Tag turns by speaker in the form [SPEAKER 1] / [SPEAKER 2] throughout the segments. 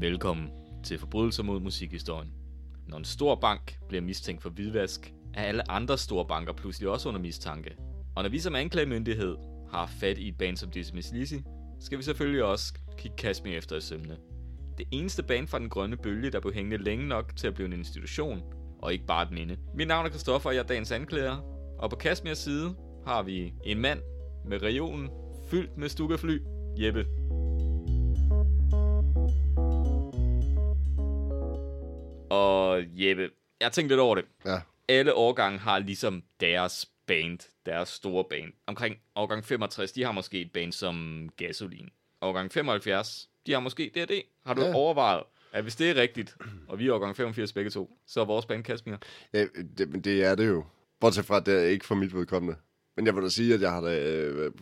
[SPEAKER 1] Velkommen til Forbrydelser mod musikhistorien. Når en stor bank bliver mistænkt for hvidvask, er alle andre store banker pludselig også under mistanke. Og når vi som anklagemyndighed har fat i et band som Dizzy Miss Lizzy, skal vi selvfølgelig også kigge Kasmi efter i sømne. Det eneste band fra den grønne bølge, der blev hængende længe nok til at blive en institution, og ikke bare et minde. Mit navn er Kristoffer, og jeg er dagens anklager. Og på Kashmirs side har vi en mand med regionen fyldt med stukkefly, Jeppe. Og Jeppe, jeg tænkte lidt over det.
[SPEAKER 2] Ja.
[SPEAKER 1] Alle årgange har ligesom deres band, deres store band. Omkring årgang 65, de har måske et band som Gasolin. Årgang 75, de har måske D&D. Har du
[SPEAKER 2] Ja.
[SPEAKER 1] overvejet, at hvis det er rigtigt, og vi er årgang 85 begge to, så er vores band Kashmir.
[SPEAKER 2] Ja, det, men det er det jo. Bortset fra, at det er ikke for mit vedkommende. Men jeg vil da sige, at jeg har da... Øh,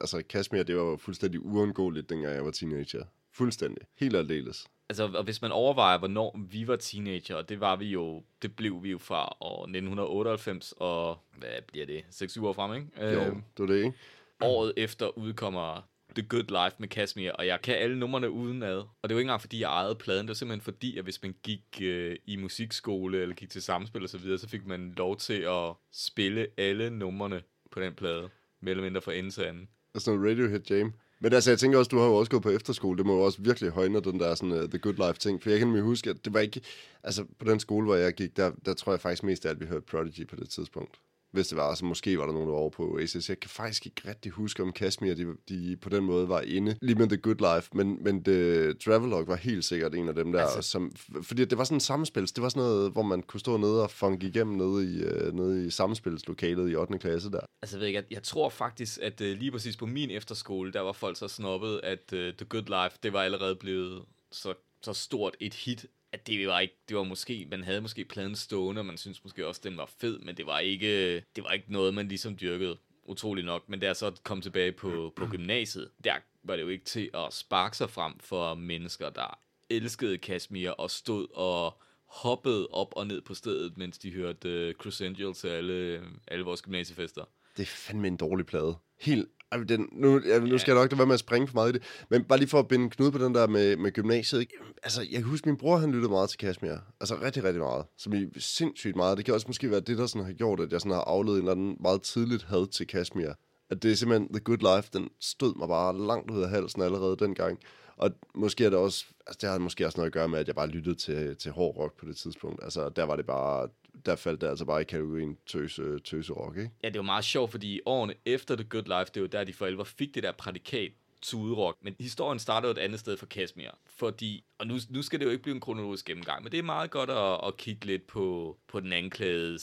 [SPEAKER 2] altså, Kashmir, det var fuldstændig uundgåeligt, dengang jeg var teenager. Fuldstændig. Helt aldeles.
[SPEAKER 1] Altså, og hvis man overvejer, hvornår vi var teenager, det var vi jo, det blev vi jo fra år 1998, og hvad bliver det, 6-7 år frem, ikke?
[SPEAKER 2] Jo,
[SPEAKER 1] Øhm,
[SPEAKER 2] det var det, ikke?
[SPEAKER 1] året efter udkommer The Good Life med Kashmir, og jeg kan alle numrene udenad. Og det var ikke engang, fordi jeg ejede pladen, det var simpelthen fordi, at hvis man gik øh, i musikskole, eller gik til samspil og så videre, så fik man lov til at spille alle numrene på den plade, mere eller mindre fra ende til anden.
[SPEAKER 2] Og sådan noget Radiohead Jam. Men altså, jeg tænker også, du har jo også gået på efterskole. Det må jo også virkelig højne den der sådan, uh, The Good Life ting. For jeg kan nemlig huske, at det var ikke... Altså, på den skole, hvor jeg gik, der, der tror jeg faktisk mest af alt, vi hørte Prodigy på det tidspunkt. Hvis det var, altså måske var der nogen, der var over på Oasis. Jeg kan faktisk ikke rigtig huske, om Kashmir, de, de på den måde var inde. Lige med The Good Life. Men, men The Travelogue var helt sikkert en af dem der.
[SPEAKER 1] Altså-
[SPEAKER 2] som, fordi det var sådan en samspils. Det var sådan noget, hvor man kunne stå nede og funk igennem nede i, uh, nede i samspilslokalet i 8. klasse der.
[SPEAKER 1] Altså, jeg ved ikke, jeg, jeg tror faktisk, at øh, lige præcis på min efterskole, der var folk så snobbet, at øh, The Good Life, det var allerede blevet så, så stort et hit, at det var ikke, det var måske, man havde måske pladen stående, og man synes måske også, den var fed, men det var ikke, det var ikke noget, man ligesom dyrkede utrolig nok. Men da jeg så kom tilbage på, på gymnasiet, der var det jo ikke til at sparke sig frem for mennesker, der elskede Kashmir og stod og hoppede op og ned på stedet, mens de hørte uh, Chris Angel til alle, alle vores gymnasiefester.
[SPEAKER 2] Det er fandme en dårlig plade. Helt... Ej, Den, nu, ja, nu skal jeg nok lade være med at springe for meget i det. Men bare lige for at binde en knude på den der med, med gymnasiet. Ikke? Altså, jeg kan huske, min bror han lyttede meget til Kashmir. Altså rigtig, rigtig meget. Som i sindssygt meget. Det kan også måske være det, der sådan har gjort, at jeg sådan har afledt en eller anden meget tidligt had til Kashmir. At det er simpelthen The Good Life, den stod mig bare langt ud af halsen allerede dengang. Og måske er det også, altså det har måske også noget at gøre med, at jeg bare lyttede til, til hård rock på det tidspunkt. Altså der var det bare, der faldt det altså bare i kategorien tøse, tøse rock, ikke?
[SPEAKER 1] Ja, det var meget sjovt, fordi årene efter The Good Life, det var der, de for alvor fik det der prædikat tudrock. Men historien starter jo et andet sted for Kashmir. Fordi, og nu, nu skal det jo ikke blive en kronologisk gennemgang, men det er meget godt at, at kigge lidt på, på den anklagede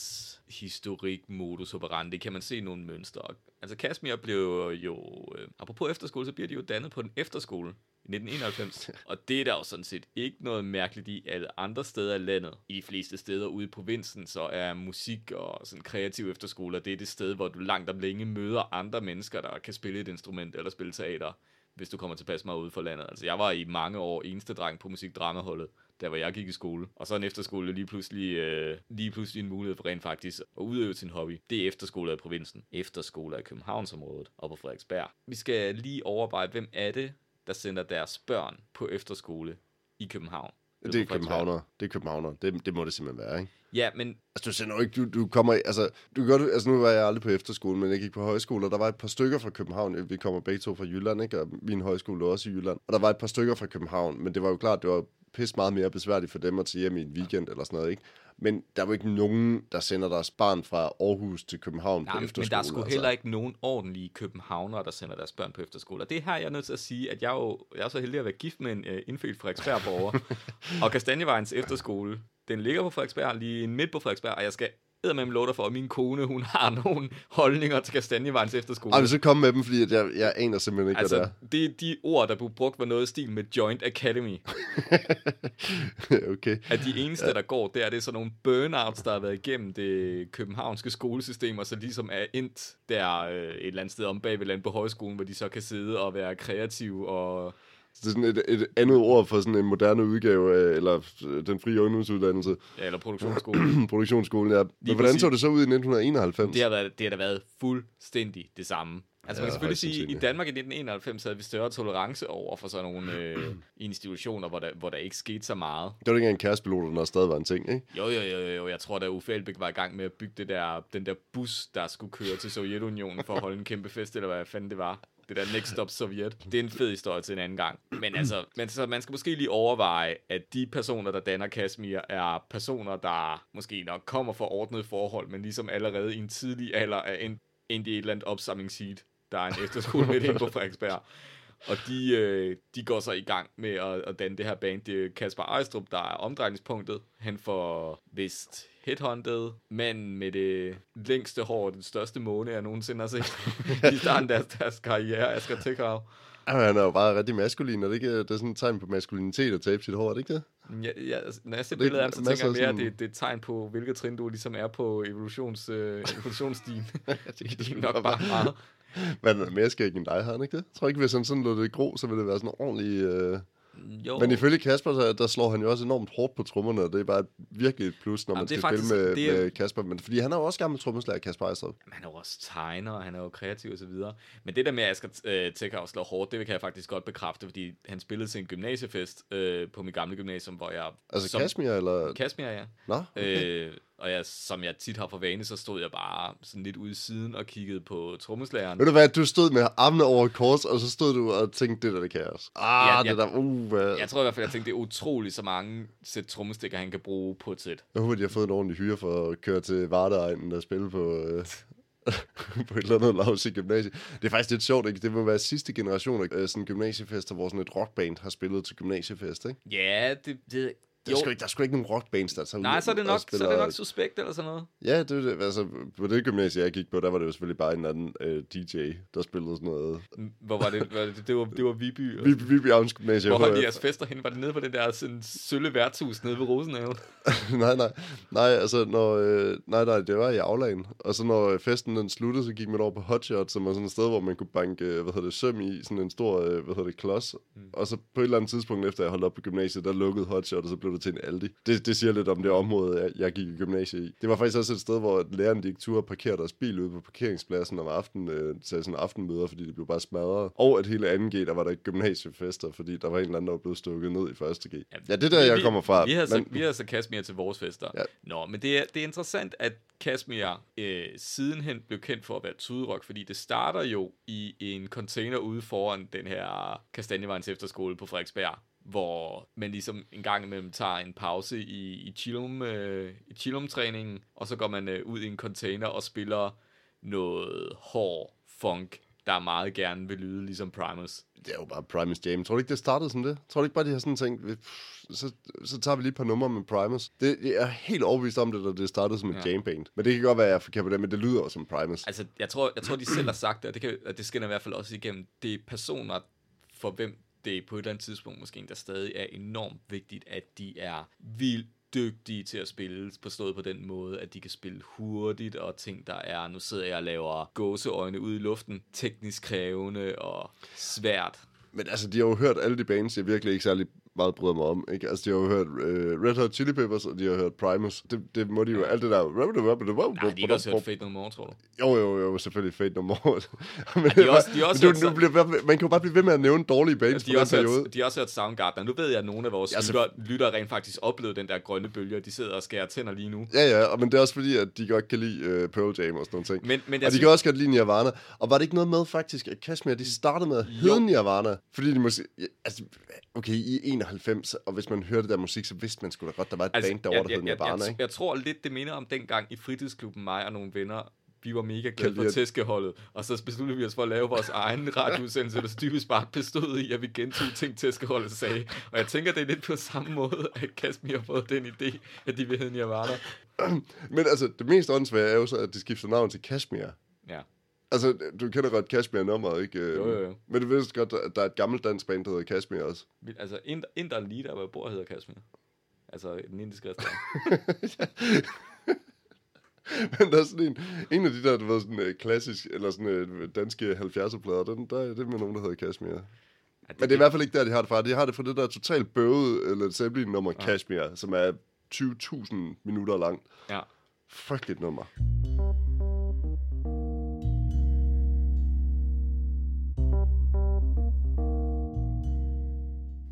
[SPEAKER 1] historik, modus operandi. Kan man se nogle mønstre. Altså Kashmir blev jo, øh, apropos efterskole, så bliver de jo dannet på den efterskole i 1991. og det er der jo sådan set ikke noget mærkeligt i alle andre steder i landet. I de fleste steder ude i provinsen, så er musik og sådan kreativ efterskoler, det er det sted, hvor du langt om længe møder andre mennesker, der kan spille et instrument eller spille teater, hvis du kommer tilpas meget ude for landet. Altså jeg var i mange år eneste dreng på musikdramaholdet, der hvor jeg gik i skole. Og så en efterskole lige pludselig, øh, lige pludselig en mulighed for rent faktisk at udøve sin hobby. Det er efterskoler i provinsen. Efterskoler i Københavnsområdet og på Frederiksberg. Vi skal lige overveje, hvem er det, der sender deres børn på efterskole i København.
[SPEAKER 2] Det er københavner. Det er københavner. Det, det må det simpelthen være, ikke?
[SPEAKER 1] Ja, men
[SPEAKER 2] Altså, du sender jo ikke, du, du kommer, altså, du godt, altså, nu var jeg aldrig på efterskole, men jeg gik på højskole, og der var et par stykker fra København. Vi kommer begge to fra Jylland, ikke? Og min højskole lå også i Jylland. Og der var et par stykker fra København, men det var jo klart, det var pis meget mere besværligt for dem at tage hjem i en weekend eller sådan noget, ikke? Men der er jo ikke nogen, der sender deres barn fra Aarhus til København
[SPEAKER 1] Nej,
[SPEAKER 2] på
[SPEAKER 1] men
[SPEAKER 2] efterskole.
[SPEAKER 1] der er sgu
[SPEAKER 2] altså.
[SPEAKER 1] heller ikke nogen ordentlige københavnere, der sender deres børn på efterskole. Og det er her, jeg er nødt til at sige, at jeg er, jo, jeg er så heldig at være gift med en uh, indfødt Frederiksberg-borger. og Kastanjevejens efterskole, den ligger på Frederiksberg, lige midt på Frederiksberg, og jeg skal med lov dig for, at min kone, hun har nogle holdninger til Kastanjevejens efterskole.
[SPEAKER 2] Ej, men så kom med dem, fordi jeg, jeg aner simpelthen ikke,
[SPEAKER 1] altså,
[SPEAKER 2] hvad
[SPEAKER 1] det er de ord, der blev brugt, var noget i stil med Joint Academy.
[SPEAKER 2] det okay.
[SPEAKER 1] At de eneste, der går der, det er sådan nogle burnouts, der har været igennem det københavnske skolesystem, og så ligesom er endt der øh, et eller andet sted om bagved land på højskolen, hvor de så kan sidde og være kreative og
[SPEAKER 2] Det er sådan et, et andet ord for sådan en moderne udgave af, eller øh, den frie ungdomsuddannelse,
[SPEAKER 1] Ja, eller produktionsskole.
[SPEAKER 2] produktionsskolen, ja. Men
[SPEAKER 1] Lige
[SPEAKER 2] hvordan
[SPEAKER 1] præcis.
[SPEAKER 2] så det så ud i 1991?
[SPEAKER 1] det, har været, det har da været fuldstændig det samme. Altså man kan selvfølgelig sige, at i. Danmark i 1991 havde vi større tolerance over for sådan nogle øh, institutioner, hvor der, hvor der ikke skete så meget.
[SPEAKER 2] Det var ikke engang kærestepiloter, der stadig var en ting, ikke?
[SPEAKER 1] Jo, jo, jo, jo, jo. Jeg tror, da Uffe Elbæk var i gang med at bygge det der, den der bus, der skulle køre til Sovjetunionen for at holde en kæmpe fest, eller hvad fanden det var. Det der Next Stop Sovjet. Det er en fed historie til en anden gang. Men altså, men så man skal måske lige overveje, at de personer, der danner Kashmir, er personer, der måske nok kommer fra ordnede forhold, men ligesom allerede i en tidlig alder er endt endt i et eller andet opsamlingsheat. Der er en efterskole inde på Frederiksberg. Og de, øh, de går så i gang med at, at danne det her band. Det er Kasper Ejstrup, der er omdrejningspunktet. Han får vist headhunted manden med det længste hår og den største måne, jeg nogensinde har set. I starten af deres, deres karriere, Asger Tækhav.
[SPEAKER 2] Ja, han er jo bare rigtig maskulin, og det, ikke, det er sådan et tegn på maskulinitet at tabe sit hår, er det ikke det?
[SPEAKER 1] Ja, ja, altså, når jeg ser
[SPEAKER 2] Det er
[SPEAKER 1] billedet af ham, så tænker jeg mere,
[SPEAKER 2] sådan-
[SPEAKER 1] det, det er et tegn på, hvilket trin du ligesom er på evolutions, øh, evolutionsstien. det er nok bare meget.
[SPEAKER 2] Men han er mere skæg end dig, har han ikke det? Jeg tror ikke, hvis han sådan lå det grå, så ville det være sådan ordentlig... Øh...
[SPEAKER 1] Jo.
[SPEAKER 2] Men ifølge Kasper, så, der slår han jo også enormt hårdt på trommerne, og det er bare et- virkelig et plus, når
[SPEAKER 1] Jamen,
[SPEAKER 2] man skal
[SPEAKER 1] faktisk-
[SPEAKER 2] spille med,
[SPEAKER 1] det er-
[SPEAKER 2] med Kasper. Men, fordi han er jo også gammel trommeslager, Kasper Ejstrup.
[SPEAKER 1] Han er jo også tegner, og han er jo kreativ og så videre. Men det der med, at Asger øh, Tækhav slår hårdt, det kan jeg faktisk godt bekræfte, fordi han spillede til en gymnasiefest øh, på mit gamle gymnasium, hvor jeg...
[SPEAKER 2] Altså
[SPEAKER 1] som,
[SPEAKER 2] Kashmir, eller...
[SPEAKER 1] Kashmir, ja.
[SPEAKER 2] Nå, okay.
[SPEAKER 1] Øh, og jeg, som jeg tit har for vane, så stod jeg bare sådan lidt ude i siden og kiggede på trommeslageren.
[SPEAKER 2] Ved du hvad, du stod med armene over kors, og så stod du og tænkte, det der, det kan jeg også. Ah,
[SPEAKER 1] Ja,
[SPEAKER 2] ja. det der, uh, hvad...
[SPEAKER 1] Jeg tror i hvert fald, jeg tænkte, det er utroligt så mange sæt trommestikker, han kan bruge på et sæt.
[SPEAKER 2] Jeg håber, de har fået en ordentlig hyre for at køre til Vardeegnen og spille på, øh, på et eller andet lavs i gymnasiet. Det er faktisk lidt sjovt, ikke? Det må være sidste generation af øh, sådan gymnasiefester, hvor sådan et rockband har spillet til gymnasiefest, ikke?
[SPEAKER 1] Ja, det... det
[SPEAKER 2] Der er, sgu ikke, der er sgu ikke nogen rockbands, der tager ud
[SPEAKER 1] Nej, så er det
[SPEAKER 2] og
[SPEAKER 1] nok, så er det nok suspekt eller sådan noget.
[SPEAKER 2] Ja, det, det, altså, på det gymnasie, jeg gik på, der var det jo selvfølgelig bare en anden øh, DJ, der spillede sådan noget.
[SPEAKER 1] Hvor var det? Var det, det, var, det var Viby.
[SPEAKER 2] Vi, vi, vi Avns gymnasie.
[SPEAKER 1] Hvor holdt jeres fester hen? Var det nede på det der sådan, sølle værtshus nede ved Rosenhaven?
[SPEAKER 2] nej, nej. Nej, altså, når, øh, nej, nej, det var i aflagen. Og så når øh, festen den sluttede, så gik man over på Hotshot, som var sådan et sted, hvor man kunne banke, øh, hvad hedder det, søm i, sådan en stor, øh, hvad hedder det, klods. Mm. Og så på et eller andet tidspunkt, efter jeg holdt op på gymnasiet, der lukkede Hotshot, og så blev det til en Aldi. Det, det siger lidt om det område, jeg, jeg gik i gymnasiet i. Det var faktisk også et sted, hvor læreren gik tur og parkerede deres bil ude på parkeringspladsen om aftenen, øh, til sådan aftenmøder, fordi det blev bare smadret. Og at hele 2G, der var der gymnasiefester, fordi der var en eller anden, der var blevet stukket ned i 1. G. Ja, det er der,
[SPEAKER 1] vi-
[SPEAKER 2] jeg
[SPEAKER 1] vi-
[SPEAKER 2] kommer fra.
[SPEAKER 1] Vi har, så,
[SPEAKER 2] men-
[SPEAKER 1] vi har så Kashmir til vores fester.
[SPEAKER 2] Ja.
[SPEAKER 1] Nå, men det er, det er interessant, at Kashmir øh, sidenhen blev kendt for at være tudrock, fordi det starter jo i en container ude foran den her Kastanjevejens efterskole på Frederiksberg, hvor man ligesom en gang imellem tager en pause i, i chillum, øh, i chillum-træningen, og så går man øh, ud i en container og spiller noget hård funk, der meget gerne vil lyde ligesom Primus.
[SPEAKER 2] Det er jo bare Primus Jam. Tror du ikke, det startede som det? Tror du ikke bare, de har sådan tænkt, "Vi- pff, så, så tager vi lige et par numre med Primus. Det, jeg er helt overbevist om det, da det startede som et
[SPEAKER 1] Ja.
[SPEAKER 2] jamband. Men det kan godt være, at jeg er forkert på det, men det lyder jo som Primus.
[SPEAKER 1] Altså, jeg tror, jeg tror de selv har sagt det, og det, kan, og det skinner i hvert fald også igennem. Det er personer, for hvem det på et eller andet tidspunkt måske endda stadig er enormt vigtigt, at de er vildt dygtige til at spille, forstået på den måde, at de kan spille hurtigt, og ting, der er, nu sidder jeg og laver gåseøjne ud i luften, teknisk krævende og svært.
[SPEAKER 2] Men altså, de har jo hørt alle de bands, jeg virkelig ikke særlig meget bryder mig om. Ikke? Altså, de har jo hørt uh, Red Hot Chili Peppers, og de har hørt Primus. Det, det må de jo, alt det der...
[SPEAKER 1] Nej, de har også hørt Fate No More, tror du?
[SPEAKER 2] Jo, jo, jo, selvfølgelig Fate No More. men
[SPEAKER 1] de også- de også
[SPEAKER 2] men du, nu bliver, man kan jo bare blive ved med at nævne dårlige bands
[SPEAKER 1] De
[SPEAKER 2] på
[SPEAKER 1] har,
[SPEAKER 2] den
[SPEAKER 1] også
[SPEAKER 2] periode.
[SPEAKER 1] hørt, de har også hørt Soundgarden. Nu ved jeg, at nogle af vores
[SPEAKER 2] Ja,
[SPEAKER 1] lytter, lytter rent faktisk oplevede den der grønne bølge, og de sidder og skærer tænder lige nu.
[SPEAKER 2] Ja, ja, og- men det er også fordi, at de godt kan lide uh, Pearl Jam og sådan nogle ting.
[SPEAKER 1] Men, men
[SPEAKER 2] Og de kan også godt lide Nirvana. Og var det ikke noget med faktisk, at Kashmir, de startede med at hedde. Nirvana? Fordi de måske... ja, Altså, okay, i 91, og hvis man hørte der musik, så vidste man sgu da godt, der var et altså, band derovre, der hed
[SPEAKER 1] jeg, jeg,
[SPEAKER 2] Nirvana,
[SPEAKER 1] jeg,
[SPEAKER 2] ikke?
[SPEAKER 1] jeg tror lidt, det minder om dengang i fritidsklubben, mig og nogle venner, vi var mega glade for tæskeholdet, og så besluttede vi os for at lave vores egen radioudsendelse, der dybest bare bestod i, at vi gentog ting, tæskeholdet sagde. Og jeg tænker, det er lidt på samme måde, at Kasmir har fået den idé, at de vil hedde Nirvana.
[SPEAKER 2] Men altså, det mest åndssvage er jo så, at de skifter navn til Kashmir.
[SPEAKER 1] Ja.
[SPEAKER 2] Altså, du kender godt Kashmir-nummeret, ikke?
[SPEAKER 1] Jo, jo, jo.
[SPEAKER 2] Men du ved godt, at der er et gammelt dansk band, der hedder Kashmir også.
[SPEAKER 1] Altså, Inder, Inder lige der, hvor jeg bor, hedder Kasmir. Altså, den indiske restaurant.
[SPEAKER 2] Men der er sådan en, en af de der, du ved, sådan uh, klassisk, eller sådan uh, danske 70'er-plader, den, der, det er med nogen, der hedder Kashmir.
[SPEAKER 1] det,
[SPEAKER 2] Men det er i hvert fald ikke der, de har det fra. De har det fra det der totalt bøvede Led Zeppelin nummer
[SPEAKER 1] Ja.
[SPEAKER 2] ja. Kashmir, som er 20.000 minutter langt.
[SPEAKER 1] Ja.
[SPEAKER 2] Frygteligt nummer.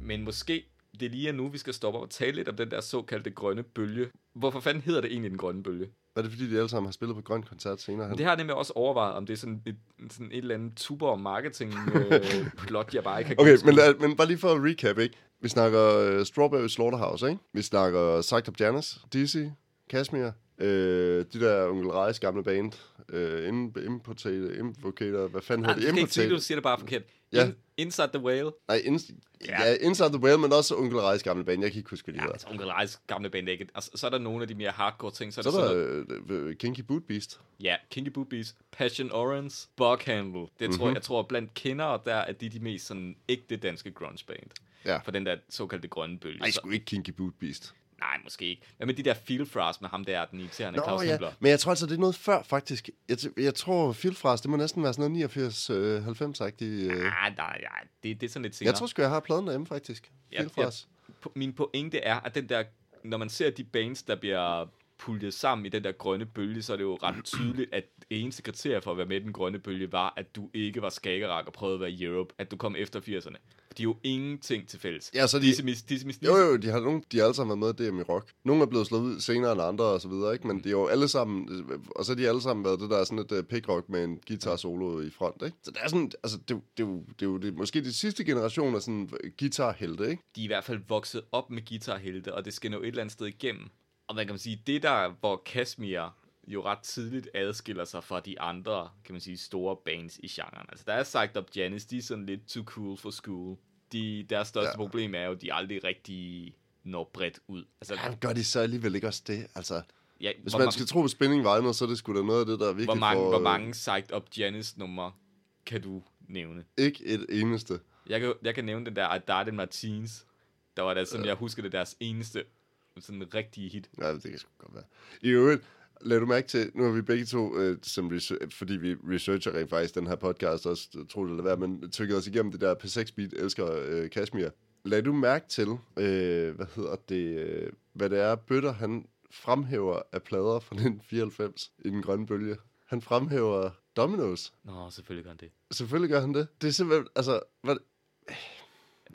[SPEAKER 1] Men måske det lige er nu, vi skal stoppe og tale lidt om den der såkaldte grønne bølge. Hvorfor fanden hedder det egentlig den grønne bølge?
[SPEAKER 2] Er det fordi, de alle sammen har spillet på Grøn Koncert senere hen?
[SPEAKER 1] Det har jeg nemlig også overvejet, om det er sådan et, sådan et eller andet tuber marketing øh, plot, jeg bare ikke har
[SPEAKER 2] Okay, men, lad, men bare lige for at recap, ikke? Vi snakker uh, Strawberry Slaughterhouse, ikke? Vi snakker Psyched Up Janis, Dizzy, Kashmir, øh, de der Onkel Reis gamle band, øh, Importator, Invocator, hvad fanden hedder det?
[SPEAKER 1] skal ikke sige,
[SPEAKER 2] Importator.
[SPEAKER 1] du siger det bare forkert.
[SPEAKER 2] Ja.
[SPEAKER 1] In, Inside the Whale.
[SPEAKER 2] Nej, in,
[SPEAKER 1] Ja.
[SPEAKER 2] ja. Inside the Whale, men også Onkel Reis gamle band. Jeg kan ikke huske, hvad de
[SPEAKER 1] Ja,
[SPEAKER 2] hedder.
[SPEAKER 1] altså Onkel Reis gamle band ikke. Altså, så er der nogle af de mere hardcore ting. Så er
[SPEAKER 2] Så
[SPEAKER 1] der,
[SPEAKER 2] er
[SPEAKER 1] sådan
[SPEAKER 2] der
[SPEAKER 1] noget,
[SPEAKER 2] øh, øh, Kinky Boot Beast.
[SPEAKER 1] ja, Kinky Boobies, Passion Orange, Bughandle. Det
[SPEAKER 2] Mhm.
[SPEAKER 1] tror jeg, jeg tror blandt kendere, der er de de mest sådan ægte danske grunge band.
[SPEAKER 2] Ja.
[SPEAKER 1] For den der såkaldte grønne bølge.
[SPEAKER 2] Nej, sgu ikke Kinky Boot Beast.
[SPEAKER 1] Nej, måske ikke. Hvad med de der Feel Frost med ham der, den irriterende
[SPEAKER 2] Nå,
[SPEAKER 1] Claus
[SPEAKER 2] ja.
[SPEAKER 1] Hempler?
[SPEAKER 2] Men jeg tror altså, det er noget før, faktisk. Jeg, jeg tror, Filfras, det må næsten være sådan noget 89-90-agtigt. Øh.
[SPEAKER 1] Ah, nej, nej, det, det er sådan lidt senere.
[SPEAKER 2] Jeg tror sgu, jeg har pladen derhjemme, faktisk.
[SPEAKER 1] Ja,
[SPEAKER 2] Filfras.
[SPEAKER 1] Po- min pointe er, at den der, når man ser de bands, der bliver puljet sammen i den der grønne bølge, så er det jo ret tydeligt, at det eneste kriterie for at være med i den grønne bølge var, at du ikke var skagerak og prøvede at være Europe, at du kom efter 80'erne. De er jo ingenting til fælles.
[SPEAKER 2] Ja, så de-
[SPEAKER 1] Disse mis, disse mis,
[SPEAKER 2] Jo, jo, de har, nogle, de har alle sammen været med i DM i rock. Nogle er blevet slået ud senere end andre og så videre, ikke? Men de er jo alle sammen, og så har de alle sammen været det der sådan et uh, pick-rock med en guitar solo i front, ikke? Så det er sådan, altså, det, jo- det, er jo- det er jo det, måske de sidste generation af sådan guitarhelte, ikke?
[SPEAKER 1] de er i hvert fald vokset op med guitarhelte, og det skal nå et eller andet sted igennem. Og man kan sige, det der, hvor Kashmir jo ret tidligt adskiller sig fra de andre, kan man sige, store bands i genren. Altså, der er sagt op Janis, de er sådan lidt too cool for school. De, deres største ja.
[SPEAKER 2] Ja.
[SPEAKER 1] problem er jo, at de aldrig rigtig når bredt ud. Altså,
[SPEAKER 2] Ja, gør de så alligevel ikke også det? Altså,
[SPEAKER 1] ja,
[SPEAKER 2] hvis man
[SPEAKER 1] ma-
[SPEAKER 2] skal tro på spænding vejner, så er det sgu da noget af det, der virkelig
[SPEAKER 1] hvor, mange,
[SPEAKER 2] får...
[SPEAKER 1] hvor mange sagt op Janis nummer kan du nævne?
[SPEAKER 2] Ikke et eneste.
[SPEAKER 1] Jeg kan, jeg kan nævne den der Adarte Martins. Der var det, som jeg husker det, deres eneste sådan rigtige hit.
[SPEAKER 2] Ja, det kan sgu godt være. I øvrigt, lad du mærke til, nu har vi begge to, øh, som research, fordi vi researcher rent faktisk den her podcast, også tro det eller hvad, men tykket os igennem det der P6 Beat, elsker øh, Kashmir. Lad du mærke til, øh, hvad hedder det, øh, hvad det er, Bøtter, han fremhæver af plader fra 1994 i den grønne bølge. Han fremhæver Dominoes.
[SPEAKER 1] Nå, selvfølgelig gør han det.
[SPEAKER 2] Selvfølgelig gør han det. Det er simpelthen, altså, hvad,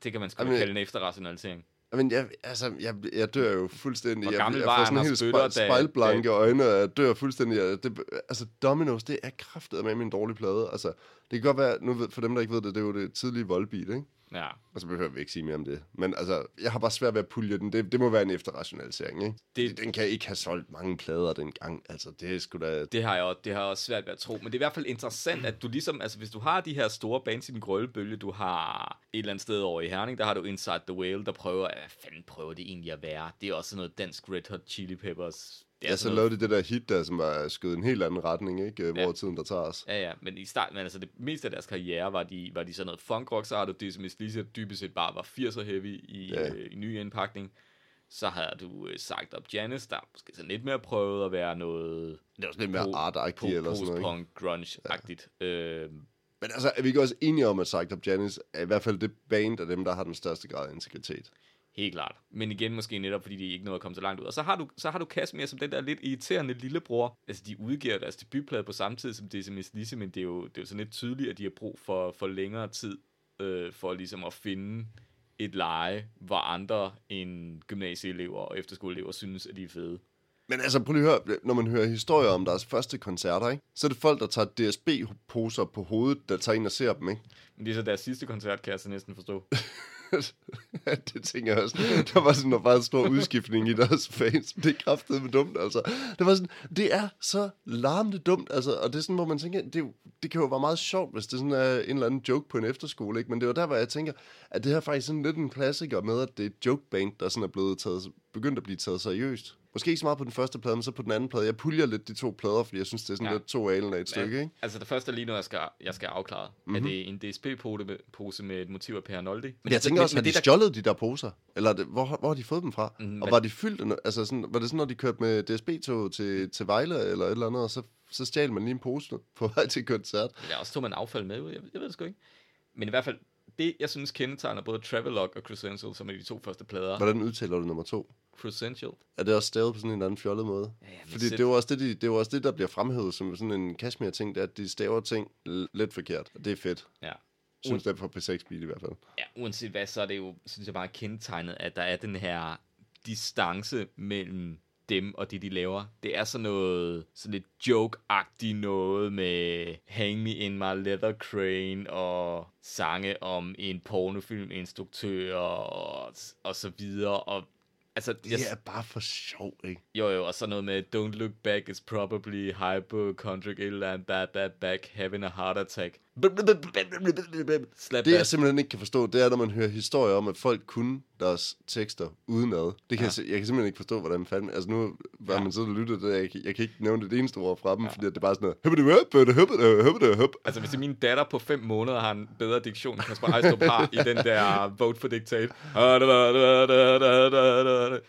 [SPEAKER 1] Det kan man sgu
[SPEAKER 2] Jamen,
[SPEAKER 1] kalde en efterrationalisering.
[SPEAKER 2] Men jeg, altså, jeg, jeg dør jo fuldstændig.
[SPEAKER 1] Hvor
[SPEAKER 2] jeg,
[SPEAKER 1] gammel
[SPEAKER 2] jeg
[SPEAKER 1] var
[SPEAKER 2] får sådan helt spejl,
[SPEAKER 1] da-
[SPEAKER 2] spejlblanke øjne, og jeg dør fuldstændig. Jeg- Det, altså, Domino's, det er kraftet med min dårlige plade. Altså, det kan godt være, nu ved, for dem, der ikke ved det, det er jo det tidlige voldbeat, ikke?
[SPEAKER 1] Ja.
[SPEAKER 2] Og så behøver vi ikke sige mere om det. Men altså, jeg har bare svært ved at pulje den. Det, det må være en efterrationalisering, ikke?
[SPEAKER 1] Det-
[SPEAKER 2] Den kan ikke have solgt mange plader dengang. Altså, det sgu da...
[SPEAKER 1] Det har jeg også, det har jeg også svært ved at tro. Men det er i hvert fald interessant, at du ligesom, altså hvis du har de her store bands i den grønne bølge, du har et eller andet sted over i Herning, der har du Inside the Whale, der prøver, hvad fanden prøver det egentlig at være? Det er også noget dansk Red Hot Chili Peppers. Det er
[SPEAKER 2] Ja, så lavede de det der hit der, som var skød en helt anden retning, ikke? Hvor
[SPEAKER 1] Ja.
[SPEAKER 2] tiden der tager os.
[SPEAKER 1] Ja, ja, men i starten, men altså det meste af deres karriere var de, var de sådan noget funk rock, så du det, som lige så dybest set bare var 80'er heavy i,
[SPEAKER 2] Ja.
[SPEAKER 1] øh, i ny indpakning. Så havde du øh, sagt op Janis, der måske sådan lidt mere prøvet at være noget
[SPEAKER 2] Det er også lidt mere
[SPEAKER 1] po-
[SPEAKER 2] art-agtigt eller sådan noget,
[SPEAKER 1] post-punk, grunge-agtigt. Ja. Øh,
[SPEAKER 2] Men altså, er vi ikke også enige om, at Psyched Up Janis er i hvert fald det band af dem, der har den største grad af integritet?
[SPEAKER 1] Helt klart. Men igen måske netop, fordi de ikke nåede at komme så langt ud. Og så har du, så har du Kashmir som den der lidt irriterende lillebror. Altså, de udgiver deres debutplade på samme tid som Decimus Lisse, men det er, jo, det er jo sådan lidt tydeligt, at de har brug for, for længere tid, øh, for ligesom at finde et leje, hvor andre end gymnasieelever og efterskoleelever synes, at de er fede.
[SPEAKER 2] Men altså, prøv lige at høre, når man hører historier om deres første koncerter, ikke? så er det folk, der tager DSB-poser på hovedet, der tager ind og ser dem, ikke?
[SPEAKER 1] Men det er så deres sidste koncert, kan jeg så næsten forstå.
[SPEAKER 2] det tænker jeg også. Der var sådan der var en stor udskiftning i deres fans. Det er kraftet med dumt, altså. Det var sådan, det er så larmende dumt, altså. Og det er sådan, hvor man tænker, det, det kan jo være meget sjovt, hvis det sådan er en eller anden joke på en efterskole, ikke? Men det var der, hvor jeg tænker, at det her er faktisk sådan lidt en klassiker med, at det er et joke-band, der sådan er blevet taget, begyndt at blive taget seriøst. Måske ikke så meget på den første plade, men så på den anden plade. Jeg puljer lidt de to plader, fordi jeg synes, det er sådan
[SPEAKER 1] Ja.
[SPEAKER 2] ja. lidt to alen af et stykke, ikke?
[SPEAKER 1] Altså det første er lige nu, jeg skal, jeg skal afklare. Mm-hmm. Er det en DSP-pose med, pose med et motiv af Per Noldi?
[SPEAKER 2] Men jeg tænker også, har de
[SPEAKER 1] der-
[SPEAKER 2] stjålet de der poser? Eller er det, hvor, hvor har de fået dem fra?
[SPEAKER 1] Mm,
[SPEAKER 2] og var de fyldt? Altså sådan, var det sådan, når de kørte med DSB-tog til, til Vejle eller et eller andet, og så, så stjal man lige en pose på vej til koncert?
[SPEAKER 1] Ja, også tog man affald med ud. Jeg, jeg ved det sgu ikke. Men i hvert fald, det, jeg synes kendetegner både Travelogue og Crescential, som er de to første plader.
[SPEAKER 2] Hvordan udtaler du nummer to?
[SPEAKER 1] Crescential.
[SPEAKER 2] Er det også stavet på sådan en anden fjollet måde?
[SPEAKER 1] Ja, ja,
[SPEAKER 2] Fordi det er, også det, de, det er også det, der bliver fremhævet som sådan en Kashmir-ting, det er, at de staver ting lidt forkert. Og det er fedt.
[SPEAKER 1] Ja.
[SPEAKER 2] Synes det på P6 Beat i hvert fald.
[SPEAKER 1] ja, uanset hvad, så er det jo, synes jeg bare kendetegnet, at der er den her distance mellem dem og det, de laver. Det er sådan noget, sådan lidt joke-agtigt noget med Hang Me In My Leather Crane og sange om en pornofilminstruktør og, og så videre. Og, altså, jeg,
[SPEAKER 2] Det er bare for sjov, ikke?
[SPEAKER 1] Jo, jo, og så noget med, don't look back, it's probably hypochondriac, et eller andet, bad, bad back, having a heart attack. Slap
[SPEAKER 2] Det jeg simpelthen ikke kan forstå, det er, når man hører historier om, at folk kunne deres tekster udenad. Det kan ja. jeg, jeg kan simpelthen ikke forstå, hvordan fanden... Altså nu var
[SPEAKER 1] Ja.
[SPEAKER 2] man siddet og lyttet, jeg, kan- jeg kan ikke nævne det eneste ord fra dem, ja. fordi det er bare sådan noget...
[SPEAKER 1] Altså, hvis min datter på fem måneder har en bedre diktion, end Kasper Ejstrup har i den der Vote for Dictate.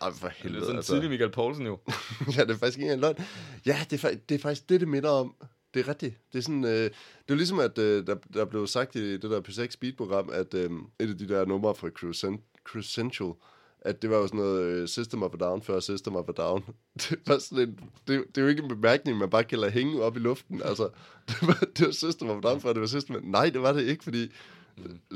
[SPEAKER 2] Ej, for
[SPEAKER 1] Det er
[SPEAKER 2] helvede,
[SPEAKER 1] sådan
[SPEAKER 2] altså.
[SPEAKER 1] tidlig Michael Poulsen jo.
[SPEAKER 2] ja, det er faktisk ikke engang løgn. Ja, det er, det er faktisk det, det minder om. Det er rigtigt. Det er sådan, øh, det er jo ligesom, at øh, der, der blev sagt i det der P6 Speed-program, at øh, et af de der numre fra Crescent- Crescential, at det var jo sådan noget øh, System of a Down før System of a Down. Det, var sådan en, det, det er jo ikke en bemærkning, man bare kan lade hænge op i luften. Altså, det var, det var System of a Down før det var System Nej, det var det ikke, fordi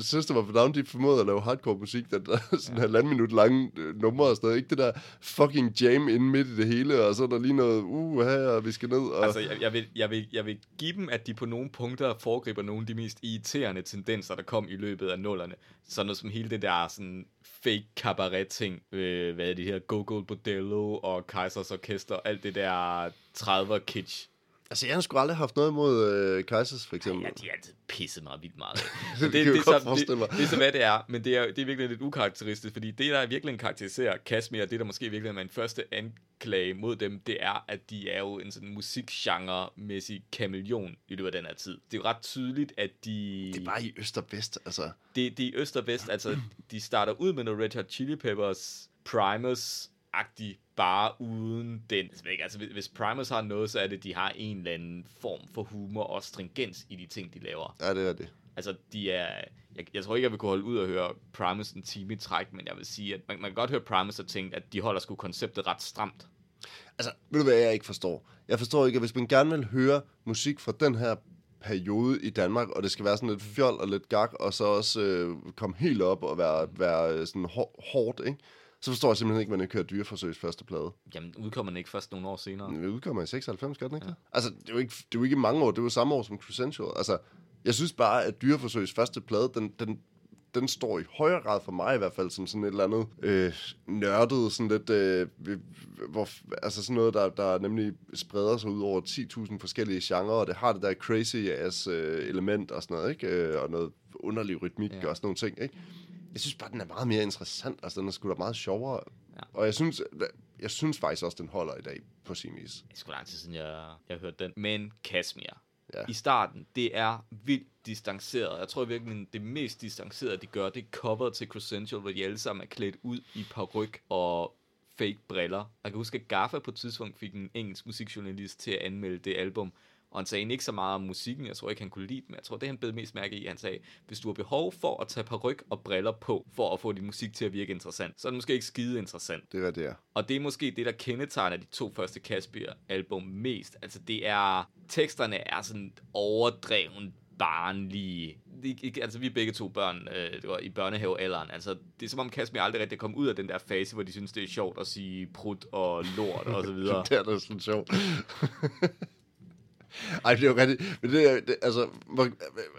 [SPEAKER 2] System of a Down, de formåede at lave hardcore musik, der, der er sådan en halvanden minut lange øh, numre og noget. Ikke det der fucking jam inde midt i det hele, og så er der lige noget, uh, her, og vi skal ned. Og...
[SPEAKER 1] Altså, jeg, jeg, vil, jeg, vil, jeg vil give dem, at de på nogle punkter foregriber nogle af de mest irriterende tendenser, der kom i løbet af nullerne. Sådan noget som hele det der sådan fake cabaret-ting, øh, hvad er det her, Gogol Bordello og Kaisers Orkester, alt det der 30'er kitsch.
[SPEAKER 2] Altså, jeg har sgu aldrig haft noget imod øh, Kaisers, for eksempel.
[SPEAKER 1] Ja, de har altid pisset mig vildt meget af.
[SPEAKER 2] Det
[SPEAKER 1] det,
[SPEAKER 2] forestille mig.
[SPEAKER 1] det, det, er så hvad det er, men det er, det er virkelig lidt ukarakteristisk, fordi det, der virkelig karakteriserer Kashmir, det der måske virkelig er min første anklage mod dem, det er, at de er jo en sådan musikgenre-mæssig kameleon i løbet af den her tid. Det er jo ret tydeligt, at de...
[SPEAKER 2] Det er bare i øst og vest, altså.
[SPEAKER 1] det, det er øst og vest, altså de starter ud med noget Red Hot Chili Peppers, Primus agtig bare uden den. Altså, hvis- Primus har noget, så er det, at de har en eller anden form for humor og stringens i de ting, de laver.
[SPEAKER 2] Ja, det er det.
[SPEAKER 1] Altså, de er... Jeg, jeg tror ikke, jeg vil kunne holde ud og høre Primus en time i træk, men jeg vil sige, at man, man kan godt høre Primus og tænke, at de holder sgu konceptet ret stramt.
[SPEAKER 2] Altså, ved du hvad jeg ikke forstår? Jeg forstår ikke, at hvis man gerne vil høre musik fra den her periode i Danmark, og det skal være sådan lidt fjol og lidt gak, og så også øh, komme helt op og være, være øh, sådan hår, hårdt, ikke? Så forstår jeg simpelthen ikke, at man ikke hører Dyreforsøgs første plade.
[SPEAKER 1] Jamen, udkommer den ikke først nogle år senere?
[SPEAKER 2] Den udkommer i 96, gør den ikke ja. det? Altså, det er, jo ikke, det er jo ikke mange år, det var samme år som Crescential. Altså, jeg synes bare, at Dyreforsøgs første plade, den, den, den står i højere grad for mig i hvert fald, som sådan et eller andet øh, nørdet, sådan lidt, øh, hvor, altså sådan noget, der, der nemlig spreder sig ud over 10.000 forskellige genrer, og det har det der crazy ass øh, element og sådan noget, ikke? Øh, og noget underlig rytmik
[SPEAKER 1] ja.
[SPEAKER 2] og sådan nogle ting, ikke? Jeg synes bare, den er meget mere interessant, altså den er sgu da meget sjovere.
[SPEAKER 1] Ja.
[SPEAKER 2] Og jeg synes, jeg synes faktisk også, den holder i dag på sin vis.
[SPEAKER 1] Det er sgu lang tid siden, jeg, jeg hørte den. Men Kashmir.
[SPEAKER 2] Ja.
[SPEAKER 1] I starten, det er vildt distanceret. Jeg tror virkelig, det mest distancerede, de gør, det er coveret til Crescential, hvor de alle sammen er klædt ud i paryk og fake briller. Jeg kan huske, at Gaffa på et tidspunkt fik en engelsk musikjournalist til at anmelde det album, og han sagde egentlig ikke så meget om musikken, jeg tror ikke, han kunne lide den, jeg tror, det han bed mest mærke i, han sagde, hvis du har behov for at tage paryk og briller på, for at få din musik til at virke interessant, så er det måske ikke skide interessant.
[SPEAKER 2] Det er det er.
[SPEAKER 1] Og det er måske det, der kendetegner de to første Casper-album mest. Altså, det er... Teksterne er sådan overdreven barnlige. Det, ikke- altså, vi er begge to børn øh, det var i børnehavealderen. Altså, det er som om Kasper aldrig rigtig kommet ud af den der fase, hvor de synes, det er sjovt at sige prut og lort og så videre.
[SPEAKER 2] det er da sådan sjovt. Ej, det er jo rigtigt. Men det er, det, altså, hvor-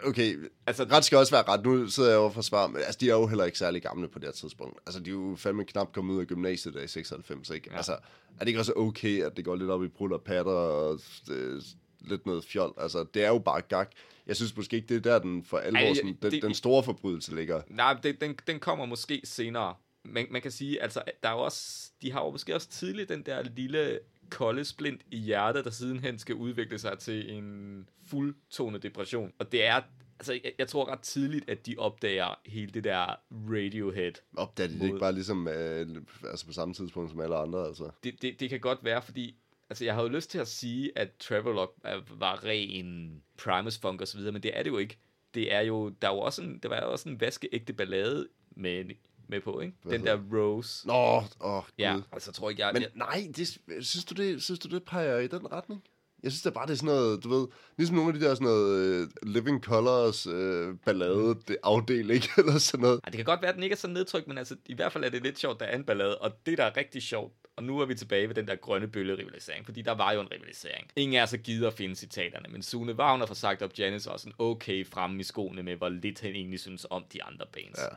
[SPEAKER 2] okay,
[SPEAKER 1] Altså,
[SPEAKER 2] ret skal også være ret. Nu sidder jeg over for svar, men altså, de er jo heller ikke særlig gamle på det her tidspunkt. Altså, de er jo fandme knap kommet ud af gymnasiet der i 96, ikke?
[SPEAKER 1] Ja.
[SPEAKER 2] Ja. Altså, er det ikke også okay, at det går lidt op i brud og patter og øh, lidt noget fjol? Altså, det er jo bare gag. Jeg synes måske ikke, det er der, den for alvor,
[SPEAKER 1] Ej,
[SPEAKER 2] Ej, sådan, den,
[SPEAKER 1] det-
[SPEAKER 2] den store forbrydelse ligger.
[SPEAKER 1] Nej, det, den, den kommer måske senere. Man, man kan sige, altså, der er jo også, de har jo måske også tidligt den der lille kolde splint i hjertet, der sidenhen skal udvikle sig til en fuldtonet depression. Og det er, altså, jeg, jeg tror ret tidligt, at de opdager hele det der Radiohead.
[SPEAKER 2] Opdager de det ikke bare ligesom øh, altså på samme tidspunkt som alle andre, altså?
[SPEAKER 1] Det, det, det kan godt være, fordi altså, jeg jo lyst til at sige, at Travelogue er- var ren Primus Funk og så videre, men det er det jo ikke. det er jo, der er jo også en, der var jo også en vaskeægte ballade med, med på, ikke?
[SPEAKER 2] Hvad
[SPEAKER 1] Den der Rose.
[SPEAKER 2] Nå, åh, oh,
[SPEAKER 1] Ja,
[SPEAKER 2] Gud.
[SPEAKER 1] altså tror ikke, jeg...
[SPEAKER 2] Men
[SPEAKER 1] jeg
[SPEAKER 2] nej, det, synes, du det, synes du det peger i den retning? Jeg synes det er bare, det er sådan noget, du ved, ligesom nogle af de der sådan noget uh, Living Colors uh, ballade det afdeling, eller sådan noget.
[SPEAKER 1] Ej, det kan godt være, at den ikke er så nedtrykt, men altså, i hvert fald er det lidt sjovt, der er en ballade, og det, der er rigtig sjovt, og nu er vi tilbage ved den der grønne bølle-rivalisering, fordi der var jo en rivalisering. Ingen er så gider at finde citaterne, men Sune Wagner fra Sagt Up Janice var sådan okay fremme i skoene med, hvor lidt han egentlig synes om de andre bands.
[SPEAKER 2] Ja.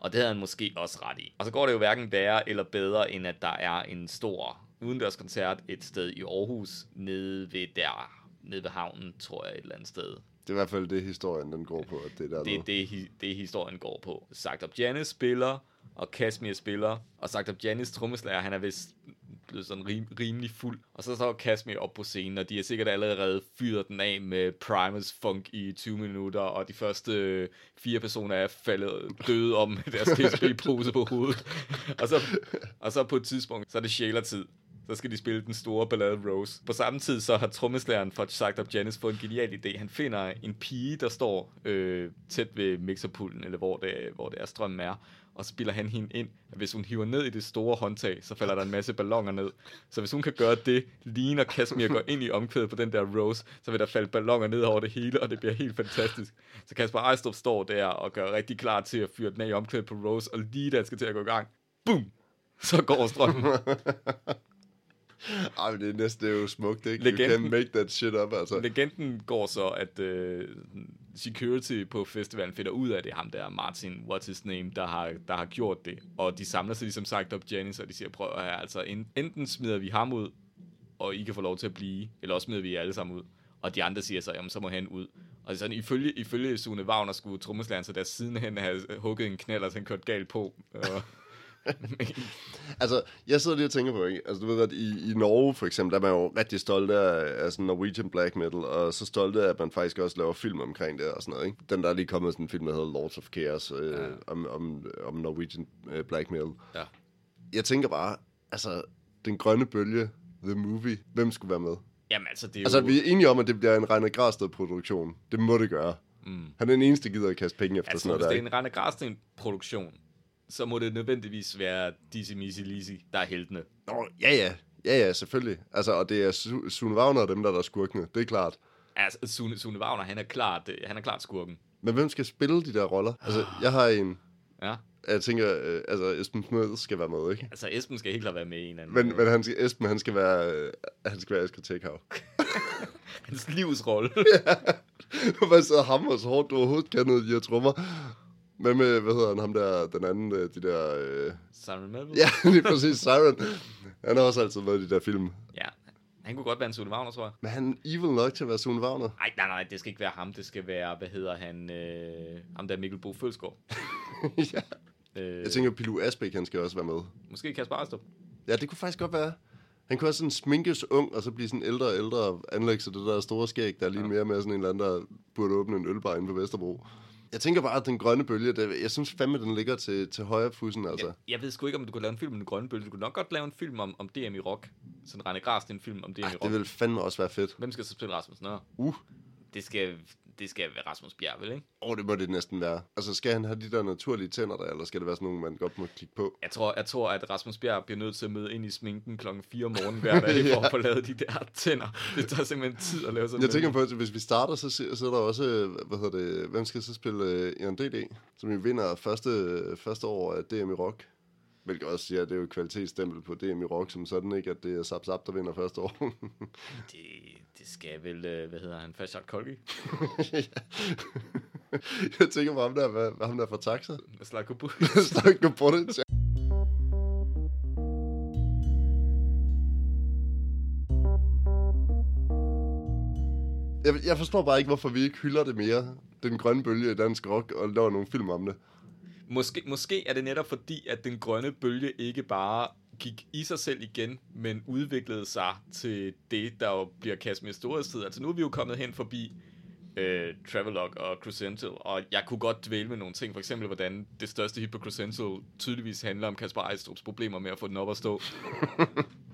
[SPEAKER 1] Og det havde han måske også ret i. Og så går det jo hverken værre eller bedre, end at der er en stor udendørskoncert et sted i Aarhus, nede ved der, nede ved havnen, tror jeg, et eller andet sted.
[SPEAKER 2] Det er i hvert fald det, historien den går på, at det der
[SPEAKER 1] Det det, hi- det, historien går på. Sagt Up Janis spiller, og Kashmir spiller, og Sagt Up Janis trommeslager, han er vist blevet sådan rim, rimelig fuld. Og så står Kashmir op på scenen, og de har sikkert allerede fyret den af med Primus Funk i 20 minutter, og de første øh, fire personer er faldet døde om med deres TSB-pose på hovedet. og, så, og så på et tidspunkt, så er det sjælertid. Så skal de spille den store ballade Rose. På samme tid så har trommeslageren for Sagt Up Janis fået en genial idé. Han finder en pige, der står øh, tæt ved mixerpulten, eller hvor det, hvor det er strømmen er, og så spiller han hende ind, at hvis hun hiver ned i det store håndtag, så falder der en masse ballonger ned. Så hvis hun kan gøre det, lige når Kasmir går ind i omkvædet på den der Rose, så vil der falde ballonger ned over det hele, og det bliver helt fantastisk. Så Kasper Ejstrup står der og gør rigtig klar til at fyre den af i omkvædet på Rose, og lige da han skal til at gå i gang, boom, så går strømmen.
[SPEAKER 2] Ej, men det er næsten det er jo smukt, ikke? You
[SPEAKER 1] Legenden.
[SPEAKER 2] can make that shit up, altså.
[SPEAKER 1] Legenden går så, at øh, security på festivalen finder ud af, at det er ham der, Martin, what's his name, der har, der har gjort det. Og de samler sig ligesom sagt op Janice, og de siger, prøv at høre, altså enten smider vi ham ud, og I kan få lov til at blive, eller også smider vi jer alle sammen ud. Og de andre siger så, jamen så må han ud. Og sådan, ifølge, ifølge Sune Wagner skulle trommeslageren så der sidenhen have hugget en knald, og så han kørt galt på. Og,
[SPEAKER 2] Altså, jeg sidder lige og tænker på, ikke? Altså, du ved godt, i, i Norge for eksempel, der er man jo rigtig stolt af, af sådan Norwegian Black Metal, og så stolte af, at man faktisk også laver film omkring det og sådan noget, ikke? Den der er lige kommet sådan en film, der hedder Lords of Chaos, øh,
[SPEAKER 1] Ja.
[SPEAKER 2] om, om, om Norwegian øh, Black Metal.
[SPEAKER 1] ja.
[SPEAKER 2] Jeg tænker bare, altså, den grønne bølge, The Movie, hvem skulle være med?
[SPEAKER 1] Jamen altså, det er
[SPEAKER 2] Altså,
[SPEAKER 1] jo...
[SPEAKER 2] vi er enige om, at det bliver en Reiner Græsted-produktion. Det må det gøre.
[SPEAKER 1] Mm.
[SPEAKER 2] Han er den eneste, der gider at kaste penge efter
[SPEAKER 1] Altså,
[SPEAKER 2] sådan
[SPEAKER 1] hvis
[SPEAKER 2] noget
[SPEAKER 1] det
[SPEAKER 2] der,
[SPEAKER 1] er en Rane Græsten produktion, så må det nødvendigvis være Dizzy Missy Lizzy, der er heltene.
[SPEAKER 2] Nå, ja, ja. Ja, ja, selvfølgelig. Altså, og det er Su- Sune Wagner og dem, der, der er skurkene. Det er klart.
[SPEAKER 1] Altså, Sune, Sune Wagner, han er klart, han er klart skurken.
[SPEAKER 2] Men hvem skal spille de der roller? Altså, jeg har en...
[SPEAKER 1] Ja.
[SPEAKER 2] Jeg tænker, øh, altså, Esben Smith skal være med, ikke?
[SPEAKER 1] Altså, Esben skal helt klart være med i en eller anden...
[SPEAKER 2] Men, men han skal, Esben, han skal være... Øh, han skal være Asger Tekhav.
[SPEAKER 1] Hans livsrolle.
[SPEAKER 2] Hvad sidder ham og så hårdt, du overhovedet kan noget, de her trommer. Hvad med, hvad hedder han, ham der, den anden, øh, de der... Øh...
[SPEAKER 1] Simon Melville?
[SPEAKER 2] Ja, lige præcis, Siren. Han har også altid været i de der film.
[SPEAKER 1] ja. Han kunne godt være en Sune Wagner, tror jeg.
[SPEAKER 2] Men han er evil nok til at være Sune Wagner.
[SPEAKER 1] Nej, nej, nej, det skal ikke være ham. Det skal være, hvad hedder han, øh, ham der Mikkel Bo Følsgaard.
[SPEAKER 2] ja.
[SPEAKER 1] Øh,
[SPEAKER 2] Jeg tænker, Pilu Asbæk, han skal også være med.
[SPEAKER 1] Måske Kasper Ejstrup.
[SPEAKER 2] Ja, det kunne faktisk godt være. Han kunne også sådan sminkes ung, og så blive sådan ældre og ældre og anlægge sig det der store skæg, der er lige
[SPEAKER 1] Ja.
[SPEAKER 2] mere med sådan en eller anden, der burde åbne en ølbar inde på Vesterbro. Jeg tænker bare, at den grønne bølge, det, jeg synes fandme, den ligger til, til højre fussen, altså.
[SPEAKER 1] Jeg, jeg ved sgu ikke, om du kunne lave en film om den grønne bølge. Du kunne nok godt lave en film om, om DM i rock. Sådan Rane Gras, det er en film om DM i
[SPEAKER 2] Ej,
[SPEAKER 1] rock.
[SPEAKER 2] det vil fandme også være fedt.
[SPEAKER 1] Hvem skal så spille Rasmus Nørre?
[SPEAKER 2] Uh,
[SPEAKER 1] Det skal, det skal være Rasmus Bjerg, vel, ikke?
[SPEAKER 2] og det må det næsten være. Altså, skal han have de der naturlige tænder der, eller skal det være sådan nogle, man godt må kigge på?
[SPEAKER 1] Jeg tror, jeg tror, at Rasmus Bjerg bliver nødt til at møde ind i sminken klokken 4 om morgenen hver dag, for at få lavet de der tænder. Det tager simpelthen tid at lave sådan
[SPEAKER 2] Jeg tænker på, at hvis vi starter, så, så er der også, øh, hvad hedder det, hvem skal så spille uh, Ian DD, som jo vinder første, første år af DM i Rock. Hvilket også siger, at det er jo et kvalitetsstempel på DM i Rock, som sådan ikke, at det er Zap Zap, der vinder første år.
[SPEAKER 1] det, det skal vel, øh, hvad hedder han, Fashad Kolgi?
[SPEAKER 2] jeg tænker på ham der, hvad, hvad ham der fra Taxa.
[SPEAKER 1] Slatko Bu.
[SPEAKER 2] Snak nu på det. Jeg, jeg forstår bare ikke, hvorfor vi ikke hylder det mere, den grønne bølge i dansk rock, og laver nogle film om det.
[SPEAKER 1] Måske, måske er det netop fordi, at den grønne bølge ikke bare gik i sig selv igen, men udviklede sig til det, der jo bliver Kashmir storhedstid. Altså nu er vi jo kommet hen forbi øh, Travelog og Crescentil, og jeg kunne godt dvæle med nogle ting. For eksempel, hvordan det største hit på Crescentil tydeligvis handler om Kasper Ejstrup's problemer med at få den op at stå.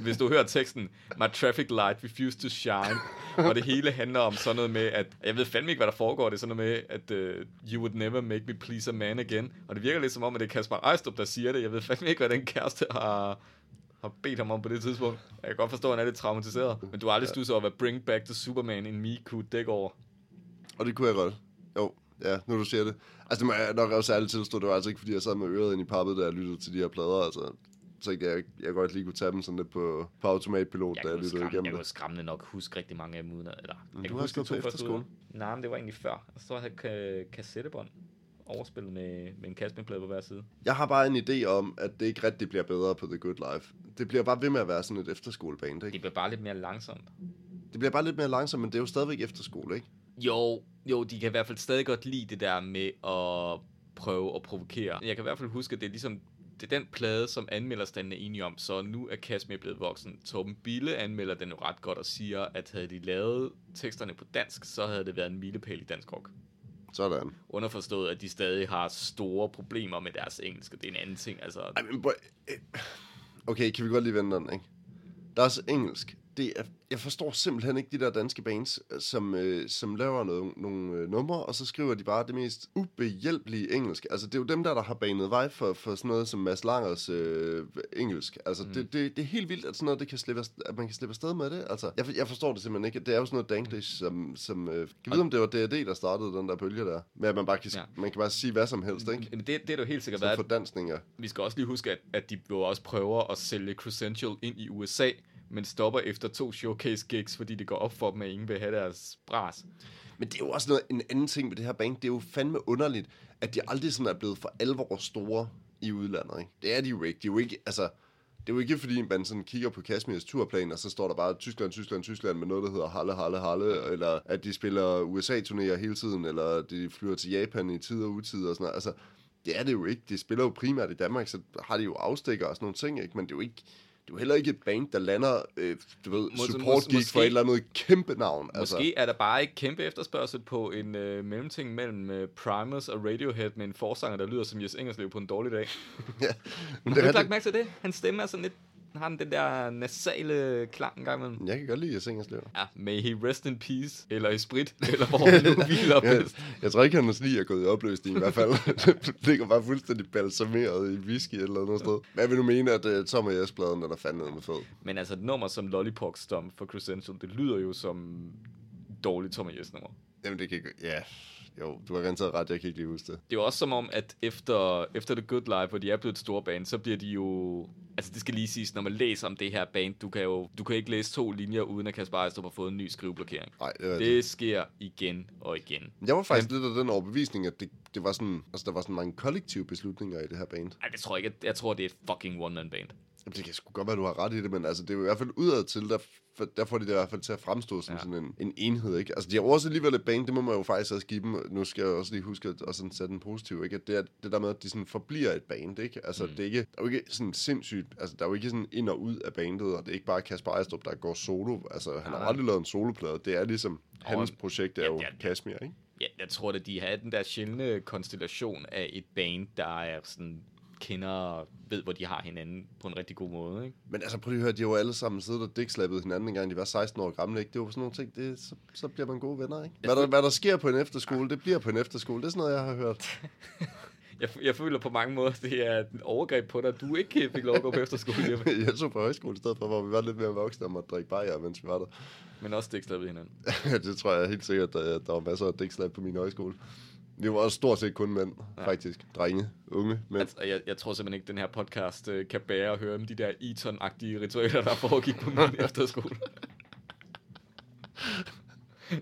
[SPEAKER 1] Hvis du hører teksten, My traffic light refused to shine, og det hele handler om sådan noget med, at, jeg ved fandme ikke, hvad der foregår, det er sådan noget med, at uh, you would never make me please a man again, og det virker lidt som om, at det er Kasper Ejstrup, der siger det, jeg ved fandme ikke, hvad den kæreste har, har bedt ham om på det tidspunkt. Jeg kan godt forstå, at han er lidt traumatiseret, men du har aldrig stusset over, hvad Bring Back the Superman in Me kunne dække over.
[SPEAKER 2] Og det kunne jeg godt. Jo, ja, nu du siger det. Altså, det må jeg nok også ærligt tilstå, det var altså ikke, fordi jeg sad med øret ind i pappet, da jeg lyttede til de her plader, altså. Så jeg, jeg, jeg godt lige kunne tage dem sådan lidt på, på automatpilot,
[SPEAKER 1] Jeg
[SPEAKER 2] da jeg
[SPEAKER 1] kunne,
[SPEAKER 2] lyttede
[SPEAKER 1] skræmme,
[SPEAKER 2] igennem
[SPEAKER 1] jeg kunne
[SPEAKER 2] det.
[SPEAKER 1] skræmmende nok huske rigtig mange af dem uden eller,
[SPEAKER 2] Men
[SPEAKER 1] jeg
[SPEAKER 2] du har
[SPEAKER 1] huske de to første uger. Nej, men det var egentlig før. Jeg står her ka- kassettebånd overspillet med, med en kasseplade på hver side.
[SPEAKER 2] Jeg har bare en idé om, at det ikke rigtig bliver bedre på The Good Life. Det bliver bare ved med at være sådan et efterskoleband, ikke?
[SPEAKER 1] Det bliver bare lidt mere langsomt.
[SPEAKER 2] Det bliver bare lidt mere langsomt, men det er jo stadigvæk efterskole, ikke?
[SPEAKER 1] Jo, jo, de kan i hvert fald stadig godt lide det der med at prøve at provokere. Jeg kan i hvert fald huske, at det er ligesom det er den plade, som anmelderstanden er enige om, så nu er Kasmir blevet voksen. Torben Bille anmelder den jo ret godt og siger, at havde de lavet teksterne på dansk, så havde det været en milepæl i dansk rock.
[SPEAKER 2] Sådan.
[SPEAKER 1] Underforstået, at de stadig har store problemer med deres engelsk, og det er en anden ting. Altså,
[SPEAKER 2] men boy, øh, okay, kan vi godt lige vende den, ikke? Der er også engelsk. Det er, jeg forstår simpelthen ikke de der danske bands, som, øh, som laver noget, nogle øh, numre, og så skriver de bare det mest ubehjælpelige engelsk. Altså, det er jo dem der, der har banet vej for, for sådan noget som Mads Langers øh, engelsk. Altså, mm. det, det, det er helt vildt, at sådan noget, det kan slippe, at man kan slippe afsted med det. Altså, jeg, jeg forstår det simpelthen ikke. Det er jo sådan noget danglish, som... som øh, kan vide, om det var D&D, der startede den der bølge der? Med at man bare kan,
[SPEAKER 1] Ja.
[SPEAKER 2] man kan bare sige hvad som helst, ikke?
[SPEAKER 1] Men det, det er jo helt sikkert været.
[SPEAKER 2] for dansninger.
[SPEAKER 1] Vi skal også lige huske, at, at de jo også prøver at sælge Crescential ind i USA, men stopper efter to showcase gigs, fordi det går op for dem, at ingen vil have deres bras.
[SPEAKER 2] Men det er jo også noget, en anden ting med det her band. Det er jo fandme underligt, at de aldrig sådan er blevet for alvor store i udlandet. Ikke? Det er de jo ikke. De er jo ikke, altså, det er jo ikke, fordi man sådan kigger på Kashmirs turplan, og så står der bare Tyskland, Tyskland, Tyskland med noget, der hedder Halle, Halle, Halle, eller at de spiller USA-turnéer hele tiden, eller de flyver til Japan i tid og utid og sådan noget. Altså, det er det jo ikke. De spiller jo primært i Danmark, så har de jo afstikker og sådan nogle ting, ikke? Men det er jo ikke, det er jo heller ikke et band, der lander, øh, du ved,
[SPEAKER 1] Mås-
[SPEAKER 2] support gig for
[SPEAKER 1] måske-
[SPEAKER 2] et eller andet kæmpe navn. Altså.
[SPEAKER 1] Måske er der bare ikke kæmpe efterspørgsel på en øh, mellemting mellem øh, Primus og Radiohead med en forsanger, der lyder som Jes Ingerslev på en dårlig dag.
[SPEAKER 2] ja.
[SPEAKER 1] Har
[SPEAKER 2] Men
[SPEAKER 1] du
[SPEAKER 2] det er
[SPEAKER 1] ikke lagt mærke til det? Hans stemme er sådan lidt... Har den den der nasale klang engang imellem?
[SPEAKER 2] Jeg kan godt lide synge og
[SPEAKER 1] Ja, may he rest in peace, eller i sprit, eller hvor han nu hviler
[SPEAKER 2] Ja,
[SPEAKER 1] bedst.
[SPEAKER 2] jeg tror ikke, hans lige er gået i opløsning i hvert fald. det ligger bare fuldstændig balsameret i whisky eller andet sted. Hvad vil du mene, at uh, Tom og Jes-pladen er der fandme med fed?
[SPEAKER 1] Men altså et nummer som Lollipop Stomp for Crescential, det lyder jo som dårligt Tom Yes nummer.
[SPEAKER 2] Jamen, det kan ikke... Ja, jo, du har garanteret ret, jeg kan ikke lige huske det.
[SPEAKER 1] Det er jo også som om, at efter, efter The Good Life, hvor de er blevet et stort band, så bliver de jo... Altså det skal lige siges, når man læser om det her band, du kan jo du kan ikke læse to linjer, uden at Kasper Ejstrup har fået en ny skriveblokering.
[SPEAKER 2] Nej, det det.
[SPEAKER 1] Det sker igen og igen.
[SPEAKER 2] Jeg var faktisk lidt af den overbevisning, at det, det var sådan, altså, der var sådan mange kollektive beslutninger i det her band.
[SPEAKER 1] Ej, det tror jeg ikke. Jeg tror, det er et fucking one-man band.
[SPEAKER 2] Jamen, det kan sgu godt være, du har ret i det, men altså, det er jo i hvert fald udad til, der, der får de det i hvert fald til at fremstå som
[SPEAKER 1] Ja.
[SPEAKER 2] ja. sådan en, en enhed, ikke? Altså, de har også alligevel et band, det må man jo faktisk også give dem. Nu skal jeg også lige huske at, at sådan sætte den positiv, ikke? At det er det der med, at de sådan forbliver et band, ikke? Altså, mm. det er ikke, der er jo ikke sådan sindssygt, altså, der er jo ikke sådan ind og ud af bandet, og det er ikke bare Kasper Ejstrup, der går solo. Altså, han har
[SPEAKER 1] Nej.
[SPEAKER 2] aldrig lavet en soloplade. Det er ligesom, hans
[SPEAKER 1] Og-
[SPEAKER 2] projekt er
[SPEAKER 1] Ja,
[SPEAKER 2] jo
[SPEAKER 1] ja.
[SPEAKER 2] Kashmir, ikke?
[SPEAKER 1] Ja, jeg tror, at de har den der sjældne konstellation af et band, der er sådan kender og ved, hvor de har hinanden på en rigtig god måde, ikke?
[SPEAKER 2] Men altså, prøv lige at høre, de har jo alle sammen siddet og dækslappet hinanden, engang de var 16 år gamle, ikke? Det er jo sådan nogle ting, det, så, så bliver man gode venner, ikke? Hvad der, hvad der sker på en efterskole, det bliver på en efterskole. Det er sådan noget, jeg har hørt.
[SPEAKER 1] Jeg, jeg føler på mange måder, det er et overgreb på dig, at du ikke fik lov at gå på efterskole
[SPEAKER 2] jeg så på højskole i stedet for, hvor vi var lidt mere voksne og måtte drikke bajer, mens vi var der.
[SPEAKER 1] men også ved hinanden.
[SPEAKER 2] det tror jeg helt sikkert, at der var masser af dækslap på min højskole. Vi var også stort set kun mænd,
[SPEAKER 1] Ja.
[SPEAKER 2] faktisk. Drenge, unge mænd.
[SPEAKER 1] Altså, jeg, jeg tror simpelthen ikke, den her podcast øh, kan bære at høre om de der Eton-agtige ritualer, der foregik på min efterskole.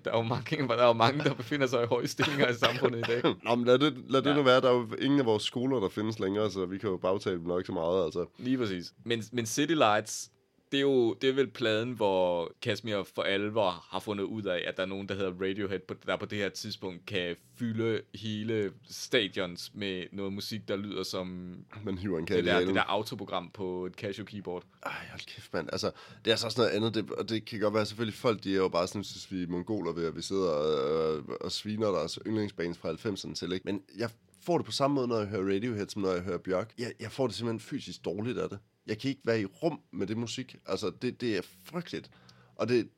[SPEAKER 1] Der er, jo mange, der er jo mange, der befinder sig i høje stillinger i samfundet i dag.
[SPEAKER 2] Nå, men lad det, lad det
[SPEAKER 1] Ja.
[SPEAKER 2] nu være. Der er jo ingen af vores skoler, der findes længere, så vi kan jo bagtale dem nok så meget. Altså.
[SPEAKER 1] Lige præcis. Men, men City Lights, det er jo det er vel pladen, hvor Kashmir for alvor har fundet ud af, at der er nogen, der hedder Radiohead, på- der på det her tidspunkt kan fylde hele stadions med noget musik, der lyder som
[SPEAKER 2] Man hiver en
[SPEAKER 1] det der, det der autoprogram på et Casio keyboard.
[SPEAKER 2] Ej, hold kæft, mand. Altså, det er så også noget andet, det, og det kan godt være, selvfølgelig folk, de er jo bare sådan, synes vi er mongoler ved, at vi sidder og, og, og sviner deres yndlingsbands fra 90'erne til, ikke? Men jeg får det på samme måde, når jeg hører Radiohead, som når jeg hører Bjørk. Jeg, jeg får det simpelthen fysisk dårligt af det. jeg kan ikke være i rum med det musik. Altså, det, det er frygteligt. Og det,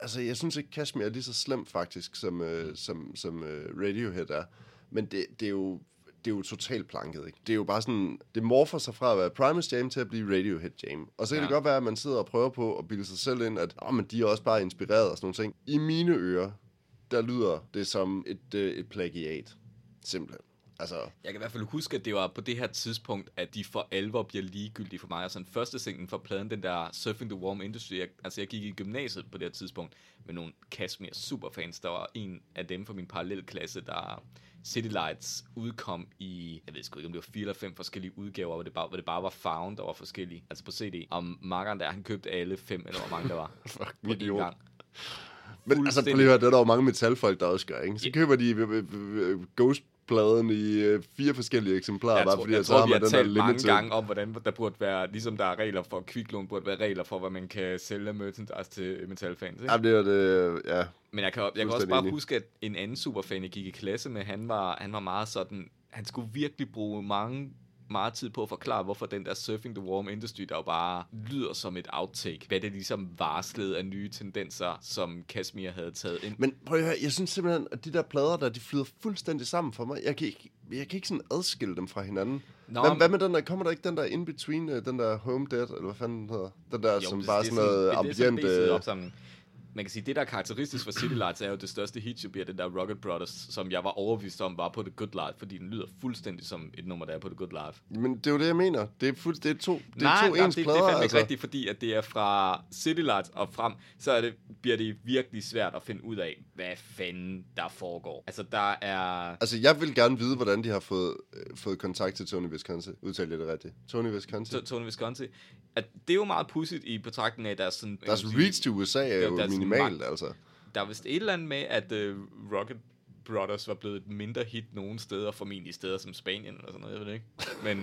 [SPEAKER 2] altså, jeg synes ikke, Kashmir er lige så slemt faktisk, som, øh, som, som øh, Radiohead er. Men det, det er jo det er jo totalt planket, ikke? Det er jo bare sådan, det morfer sig fra at være Primus Jam til at blive Radiohead Jam. Og så kan ja. det godt være, at man sidder og prøver på at bilde sig selv ind, at oh, men de er også bare inspireret og sådan nogle ting. I mine ører, der lyder det som et, øh, et plagiat. Simpelthen. Altså,
[SPEAKER 1] Jeg kan i hvert fald huske, at det var på det her tidspunkt, at de for alvor bliver ligegyldige for mig. Og sådan første singlen fra pladen, den der Surfing the Warm Industry. Jeg, altså jeg gik i gymnasiet på det her tidspunkt med nogle Kashmir superfans. Der var en af dem fra min parallelklasse, der City Lights udkom i, jeg ved sgu ikke, om det var fire eller fem forskellige udgaver, hvor det bare, hvor det bare var found, der var forskellige, altså på CD. Og Markeren der, han købte alle fem, eller hvor mange der var.
[SPEAKER 2] fuck,
[SPEAKER 1] på
[SPEAKER 2] idiot.
[SPEAKER 1] gang.
[SPEAKER 2] Men altså, prøv lige at høre, det er der jo mange metalfolk, der også gør, ikke? Så køber de øh, Ghost-pladen i øh, fire forskellige eksemplarer,
[SPEAKER 1] Jeg
[SPEAKER 2] bare
[SPEAKER 1] tror,
[SPEAKER 2] fordi,
[SPEAKER 1] jeg
[SPEAKER 2] så
[SPEAKER 1] tror
[SPEAKER 2] har
[SPEAKER 1] vi har
[SPEAKER 2] den
[SPEAKER 1] talt mange
[SPEAKER 2] limited.
[SPEAKER 1] gange om, hvordan der burde være, ligesom der er regler for kviklån, burde være regler for, hvad man kan sælge merchandise til metalfans. Ikke?
[SPEAKER 2] Ja, det er det, ja.
[SPEAKER 1] Men jeg kan, jeg kan også bare
[SPEAKER 2] enig.
[SPEAKER 1] huske, at en anden superfan, jeg gik i klasse med, han var, han var meget sådan, han skulle virkelig bruge mange meget tid på at forklare, hvorfor den der Surfing the Warm Industry, der jo bare lyder som et outtake, hvad det ligesom varslede af nye tendenser, som Kashmir havde taget ind.
[SPEAKER 2] Men prøv at høre, jeg synes simpelthen, at de der plader der, de flyder fuldstændig sammen for mig. Jeg kan ikke, jeg kan ikke sådan adskille dem fra hinanden.
[SPEAKER 1] Nå,
[SPEAKER 2] hvad, hvad med den der, kommer der ikke den der in between, øh, den der Home Dead, eller hvad fanden den hedder? Den der, som
[SPEAKER 1] det-
[SPEAKER 2] bare
[SPEAKER 1] det
[SPEAKER 2] sådan noget
[SPEAKER 1] det Man kan sige, det der er karakteristisk for City Lights er jo det største hit, jo bliver den der Rocket Brothers, som jeg var overbevist om var på The Good Life, fordi den lyder fuldstændig som et nummer, der er på The Good Life.
[SPEAKER 2] Men det er jo det, jeg mener. Det er, fuld, det er to, det er
[SPEAKER 1] nej,
[SPEAKER 2] to
[SPEAKER 1] nej,
[SPEAKER 2] ens
[SPEAKER 1] det,
[SPEAKER 2] plader,
[SPEAKER 1] det er fandme
[SPEAKER 2] altså.
[SPEAKER 1] ikke rigtigt, fordi at det er fra City Lights og frem, så er det, bliver det virkelig svært at finde ud af, hvad fanden der foregår. Altså, der er...
[SPEAKER 2] Altså, jeg vil gerne vide, hvordan de har fået, øh, fået kontakt til Tony Visconti. Udtalte jeg det rigtigt? Tony Visconti?
[SPEAKER 1] T- Tony Visconti. At det er jo meget pudsigt i betragtning af, at der er sådan...
[SPEAKER 2] Deres reach til USA er jo
[SPEAKER 1] der er sådan
[SPEAKER 2] minimalt, altså.
[SPEAKER 1] Der er vist et eller andet med, at uh, Rocket Brothers var blevet et mindre hit nogle steder, formentlig steder som Spanien eller sådan noget, jeg ved det ikke. Men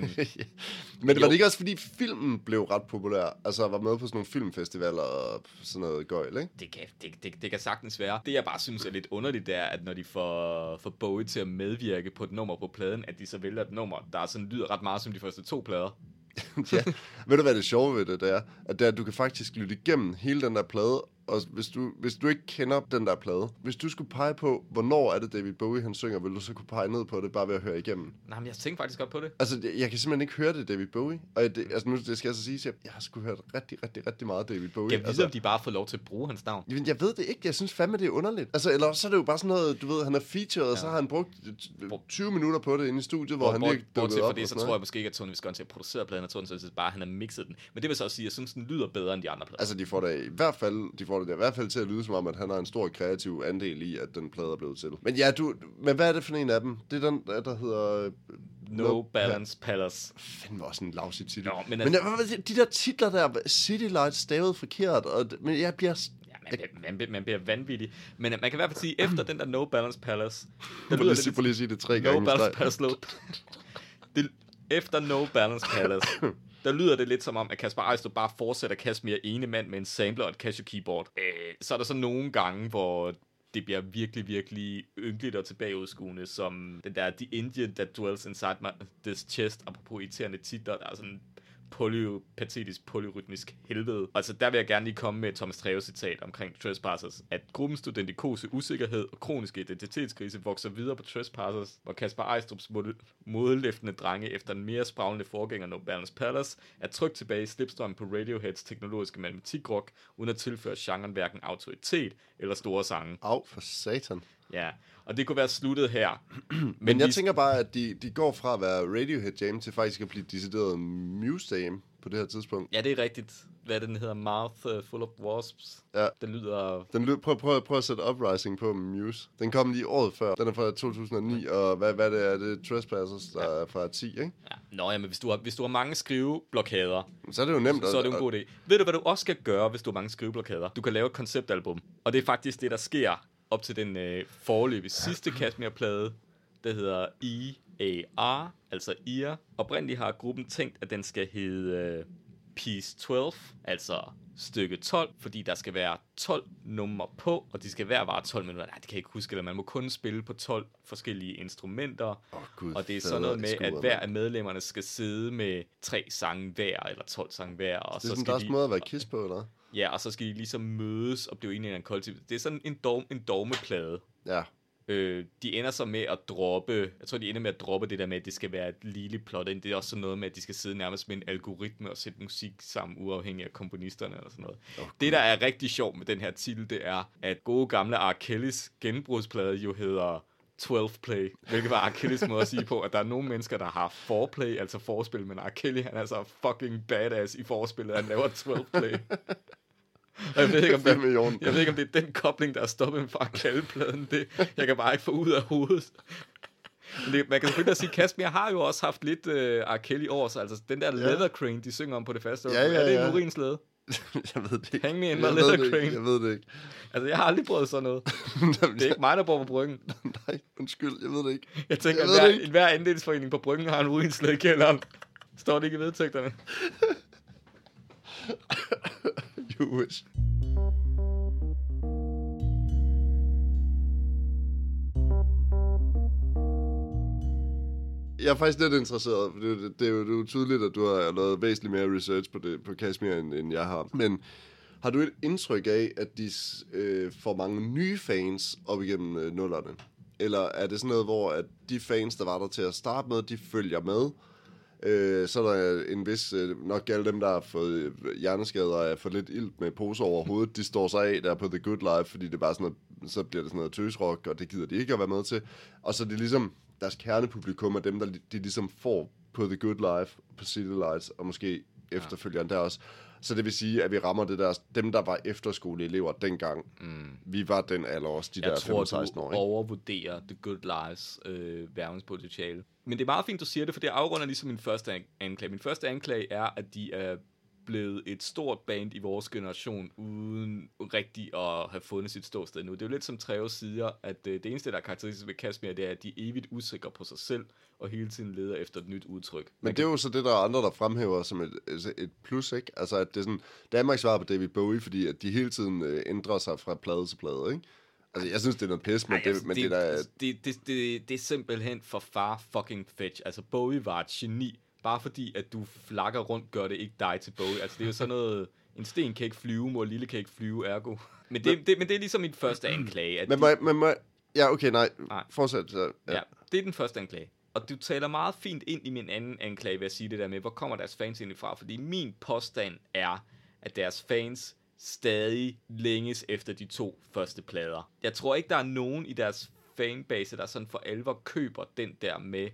[SPEAKER 2] Men det var det ikke også, fordi filmen blev ret populær? Altså, var med på sådan nogle filmfestivaler og sådan noget gøjl, ikke?
[SPEAKER 1] det kan, det, det, det kan sagtens være. Det jeg bare synes er lidt underligt, det er, at når de får, får Bowie til at medvirke på et nummer på pladen, at de så vælger et nummer, der sådan lyder ret meget som de første to plader.
[SPEAKER 2] ja. Ved du, hvad det sjove ved det, det er? At det er, at du kan faktisk lytte igennem hele den der plade, og hvis du, hvis du ikke kender den der plade, hvis du skulle pege på, hvornår er det David Bowie, han synger, vil du så kunne pege ned på det, bare ved at høre igennem?
[SPEAKER 1] Nej, men jeg tænkte faktisk godt på det.
[SPEAKER 2] Altså, jeg, jeg kan simpelthen ikke høre det, David Bowie. Og det, altså, nu det skal jeg så sige, at jeg, jeg har sgu hørt rigtig, rigtig, rigtig meget David Bowie.
[SPEAKER 1] Jeg ved,
[SPEAKER 2] altså,
[SPEAKER 1] om de bare får lov til at bruge hans navn.
[SPEAKER 2] Jamen, jeg ved det ikke. Jeg synes fandme, det er underligt. Altså, eller så er det jo bare sådan noget, du ved, han er featured, ja. og så har han brugt øh, 20 minutter på det inde i studiet, hvor
[SPEAKER 1] Hvor,
[SPEAKER 2] han lige dukkede op.
[SPEAKER 1] det,
[SPEAKER 2] og
[SPEAKER 1] så tror jeg måske ikke, at Tony Visconti har produceret pladen, jeg tror, sådan set bare, han har mixet den. Men det vil så også sige, at jeg synes, den lyder bedre end de andre plader.
[SPEAKER 2] Altså, de får det i hvert fald, de får det i hvert fald til at lyde som om, at han har en stor kreativ andel i, at den plade er blevet til. Men ja, du, men hvad er det for en af dem? Det er den, der der hedder... øh,
[SPEAKER 1] no Balance Palace.
[SPEAKER 2] Fandme også en lavsig titel.
[SPEAKER 1] Nå, men altså-
[SPEAKER 2] men hvad- de der titler der, City Lights stavet forkert, og, men jeg bliver...
[SPEAKER 1] Ja, man, bliver, man, bliver, man bliver vanvittig. Men man kan i hvert fald sige, efter den der No Balance Palace, der
[SPEAKER 2] lige,
[SPEAKER 1] lyder
[SPEAKER 2] at
[SPEAKER 1] det
[SPEAKER 2] lige sige det tre
[SPEAKER 1] No
[SPEAKER 2] gange. i
[SPEAKER 1] Balance. Palace. Det, efter No Balance Palace, der lyder det lidt som om, at Kasper Ejstrup bare fortsætter at kaste mere ene mand med en sampler og et Casio keyboard. Øh, så er der så nogle gange, hvor det bliver virkelig, virkelig ynkeligt og tilbageudskuende, som den der The Indian That Dwells Inside my, This Chest, apropos irriterende titler, der er sådan polypatetisk, polyrytmisk helvede. Altså, der vil jeg gerne lige komme med et Thomas Treves citat omkring Trespassers, at gruppen studentikose usikkerhed og kroniske identitetskrise vokser videre på Trespassers, hvor Kasper Ejstrups mod- modellæftende drenge efter en mere spraglende forgænger No Balance Palace er trygt tilbage i slipstrømmen på Radioheads teknologiske matematikrock, uden at tilføre genren hverken autoritet eller store sange.
[SPEAKER 2] Au, for satan.
[SPEAKER 1] Ja, og det kunne være sluttet her. Men,
[SPEAKER 2] Men jeg
[SPEAKER 1] vi-
[SPEAKER 2] tænker bare, at de, de går fra at være Radiohead Jam til faktisk at blive decideret Muse Jam på det her tidspunkt.
[SPEAKER 1] Ja, det er rigtigt. Hvad er det, den hedder? Mouth uh, Full of Wasps.
[SPEAKER 2] Ja.
[SPEAKER 1] Den lyder...
[SPEAKER 2] Den løb, prøv, prøv, prøv at sætte Uprising på Muse. Den kom lige året før. Den er fra 2009, og hvad, hvad det er, det er Trespassers, der er fra 10, ikke?
[SPEAKER 1] Ja. Nå, ja, men hvis du har, hvis du har mange skriveblokader,
[SPEAKER 2] Så er det jo nemt.
[SPEAKER 1] så er det jo en god idé. Ved du, hvad du også skal gøre, hvis du har mange skriveblokader? Du kan lave et konceptalbum. Og det er faktisk det, der sker op til den øh, forløbige sidste Kashmir-plade, der hedder EAR, altså IR. Oprindeligt har gruppen tænkt, at den skal hedde øh, Peace 12, altså stykke 12, fordi der skal være 12 numre på, og de skal hver vare 12 minutter. Nej, det kan jeg ikke huske, eller man må kun spille på 12 forskellige instrumenter.
[SPEAKER 2] Åh, Gud,
[SPEAKER 1] og det er sådan noget med, at hver af medlemmerne skal sidde med tre sange hver, eller 12 sange hver. Og
[SPEAKER 2] Det er
[SPEAKER 1] så
[SPEAKER 2] sådan
[SPEAKER 1] skal
[SPEAKER 2] deres
[SPEAKER 1] de,
[SPEAKER 2] måde at være kiss på, eller?
[SPEAKER 1] Ja, og så skal de ligesom mødes og blive enige i en kollektiv. Det er sådan en, dog, en dogmeplade.
[SPEAKER 2] Ja.
[SPEAKER 1] Øh, de ender så med at droppe, jeg tror, de ender med at droppe det der med, at det skal være et lille plot ind. Det er også sådan noget med, at de skal sidde nærmest med en algoritme og sætte musik sammen, uafhængig af komponisterne eller sådan noget.
[SPEAKER 2] Åh,
[SPEAKER 1] det, der er rigtig sjovt med den her titel, det er, at gode gamle R. Kellys genbrugsplade jo hedder 12 play, hvilket var. Kellys måde at sige på, at der er nogle mennesker, der har foreplay, altså forspil, men. Kelly, han er så fucking badass i forspillet, han laver 12 play. Og jeg ved ikke, om det,
[SPEAKER 2] orden.
[SPEAKER 1] jeg ved ikke, om det er den kobling, der er stoppet mig fra at kalde pladen det. Jeg kan bare ikke få ud af hovedet. Man kan selvfølgelig sige, Kasper har jo også haft lidt uh, R. Kelly over sig. Altså den der leather crane, de synger om på det faste
[SPEAKER 2] Ja, ja,
[SPEAKER 1] er det en
[SPEAKER 2] ja.
[SPEAKER 1] urinslæde?
[SPEAKER 2] jeg ved det ikke.
[SPEAKER 1] Hang me in my
[SPEAKER 2] jeg
[SPEAKER 1] leather crane.
[SPEAKER 2] ikke. Jeg ved det ikke.
[SPEAKER 1] Altså, jeg har aldrig prøvet sådan noget. Det er ikke mig, der bor på bryggen.
[SPEAKER 2] Nej, undskyld, jeg ved det ikke.
[SPEAKER 1] Jeg tænker,
[SPEAKER 2] Jeg
[SPEAKER 1] at hver, hver andelsforening på bryggen har en urinslæde i kælderen. Står det ikke i vedtægterne?
[SPEAKER 2] You. Jeg er faktisk lidt interesseret, for det, det, det, er jo, det er jo tydeligt, at du har lavet væsentligt mere research på, det, på Kashmir, end, end jeg har. Men har du et indtryk af, at de øh, får mange nye fans op igennem øh, nullerne? Eller er det sådan noget, hvor at de fans, der var der til at starte med, de følger med? Øh, så er der en vis, øh, nok alle dem, der har fået øh, hjerneskader og for lidt ild med poser over hovedet, de står sig af der på The Good Life, fordi det er bare sådan noget, så bliver det sådan noget tøsrock, og det gider de ikke at være med til. Og så er det ligesom, deres kernepublikum er dem, der de ligesom får på The Good Life, på City Lights, og måske efterfølgeren der også. Så det vil sige, at vi rammer det der, dem, der var efterskoleelever dengang. Mm. Vi var den alder også, de
[SPEAKER 1] Jeg
[SPEAKER 2] der
[SPEAKER 1] tror,
[SPEAKER 2] 15-16
[SPEAKER 1] du
[SPEAKER 2] år. Ikke?
[SPEAKER 1] overvurderer The Good Lives øh, værvingspotentiale. Men det er meget fint, du siger det, for det afrunder ligesom min første an- anklage. Min første anklage er, at de er blevet et stort band i vores generation, uden rigtig at have fundet sit ståsted nu. Det er jo lidt som Treo siger, at øh, det eneste, der er karakteristisk ved Kashmir, det er, at de er evigt usikre på sig selv, og hele tiden leder efter et nyt udtryk.
[SPEAKER 2] Men det er jo så det, der er andre, der fremhæver som et, altså et plus, ikke? Altså, at det er sådan, Danmarks svar på David Bowie, fordi at de hele tiden øh, ændrer sig fra plade til plade, ikke? Altså, jeg synes, det er noget pis, men,
[SPEAKER 1] Ej,
[SPEAKER 2] det,
[SPEAKER 1] altså,
[SPEAKER 2] men
[SPEAKER 1] det,
[SPEAKER 2] det, det, der,
[SPEAKER 1] det, det, det, det er simpelthen for far fucking fetch. Altså, Bowie var et geni. Bare fordi, at du flakker rundt, gør det ikke dig til Bowie. Altså, det er jo sådan noget... En sten kan ikke flyve, mor lille kan ikke flyve, ergo. Men det, det, men det er ligesom min første anklage. At
[SPEAKER 2] men, må, jeg- men, må, jeg- ja, okay, nej,
[SPEAKER 1] Nej.
[SPEAKER 2] fortsæt. Så,
[SPEAKER 1] Ja. ja, det er den første anklage. Og du taler meget fint ind i min anden anklage ved at sige det der med, hvor kommer deres fans egentlig fra? Fordi min påstand er, at deres fans stadig længes efter de to første plader. Jeg tror ikke, der er nogen i deres fanbase, der sådan for alvor køber den der med,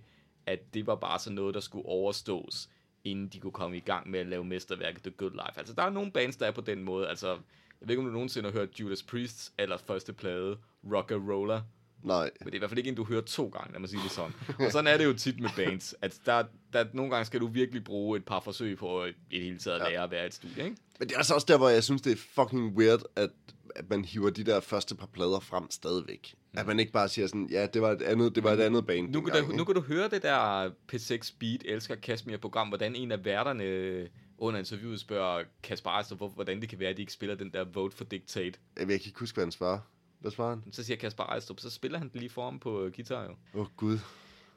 [SPEAKER 1] at det var bare sådan noget, der skulle overstås, inden de kunne komme i gang med at lave mesterværket The Good Life. Altså, der er nogle bands, der er på den måde. Altså, jeg ved ikke, om du nogensinde har hørt Judas Priest's allerførste plade, Rock Roller.
[SPEAKER 2] nej.
[SPEAKER 1] Men det er i hvert fald ikke en, du hører to gange, lad mig sige det sådan. Og sådan er det jo tit med bands, at der, der, nogle gange skal du virkelig bruge et par forsøg på at i det hele taget at lære at være et studie, ikke?
[SPEAKER 2] Men det er altså også der, hvor jeg synes, det er fucking weird, at, at man hiver de der første par plader frem stadigvæk. At man ikke bare siger sådan, ja, det var et andet, det var et andet band.
[SPEAKER 1] Nu kan,
[SPEAKER 2] dengang,
[SPEAKER 1] du, nu kan du høre det der P6 Beat Elsker Kashmir-program, hvordan en af værterne under interviewet spørger Kasper hvor- hvordan det kan være, at de ikke spiller den der Vote for Dictate.
[SPEAKER 2] Jeg kan ikke huske, hvad han svarer. Hvad svarer han?
[SPEAKER 1] Så siger Kasper Ejstrup, så spiller han den lige for ham på øh, guitar jo.
[SPEAKER 2] Åh, oh, Gud.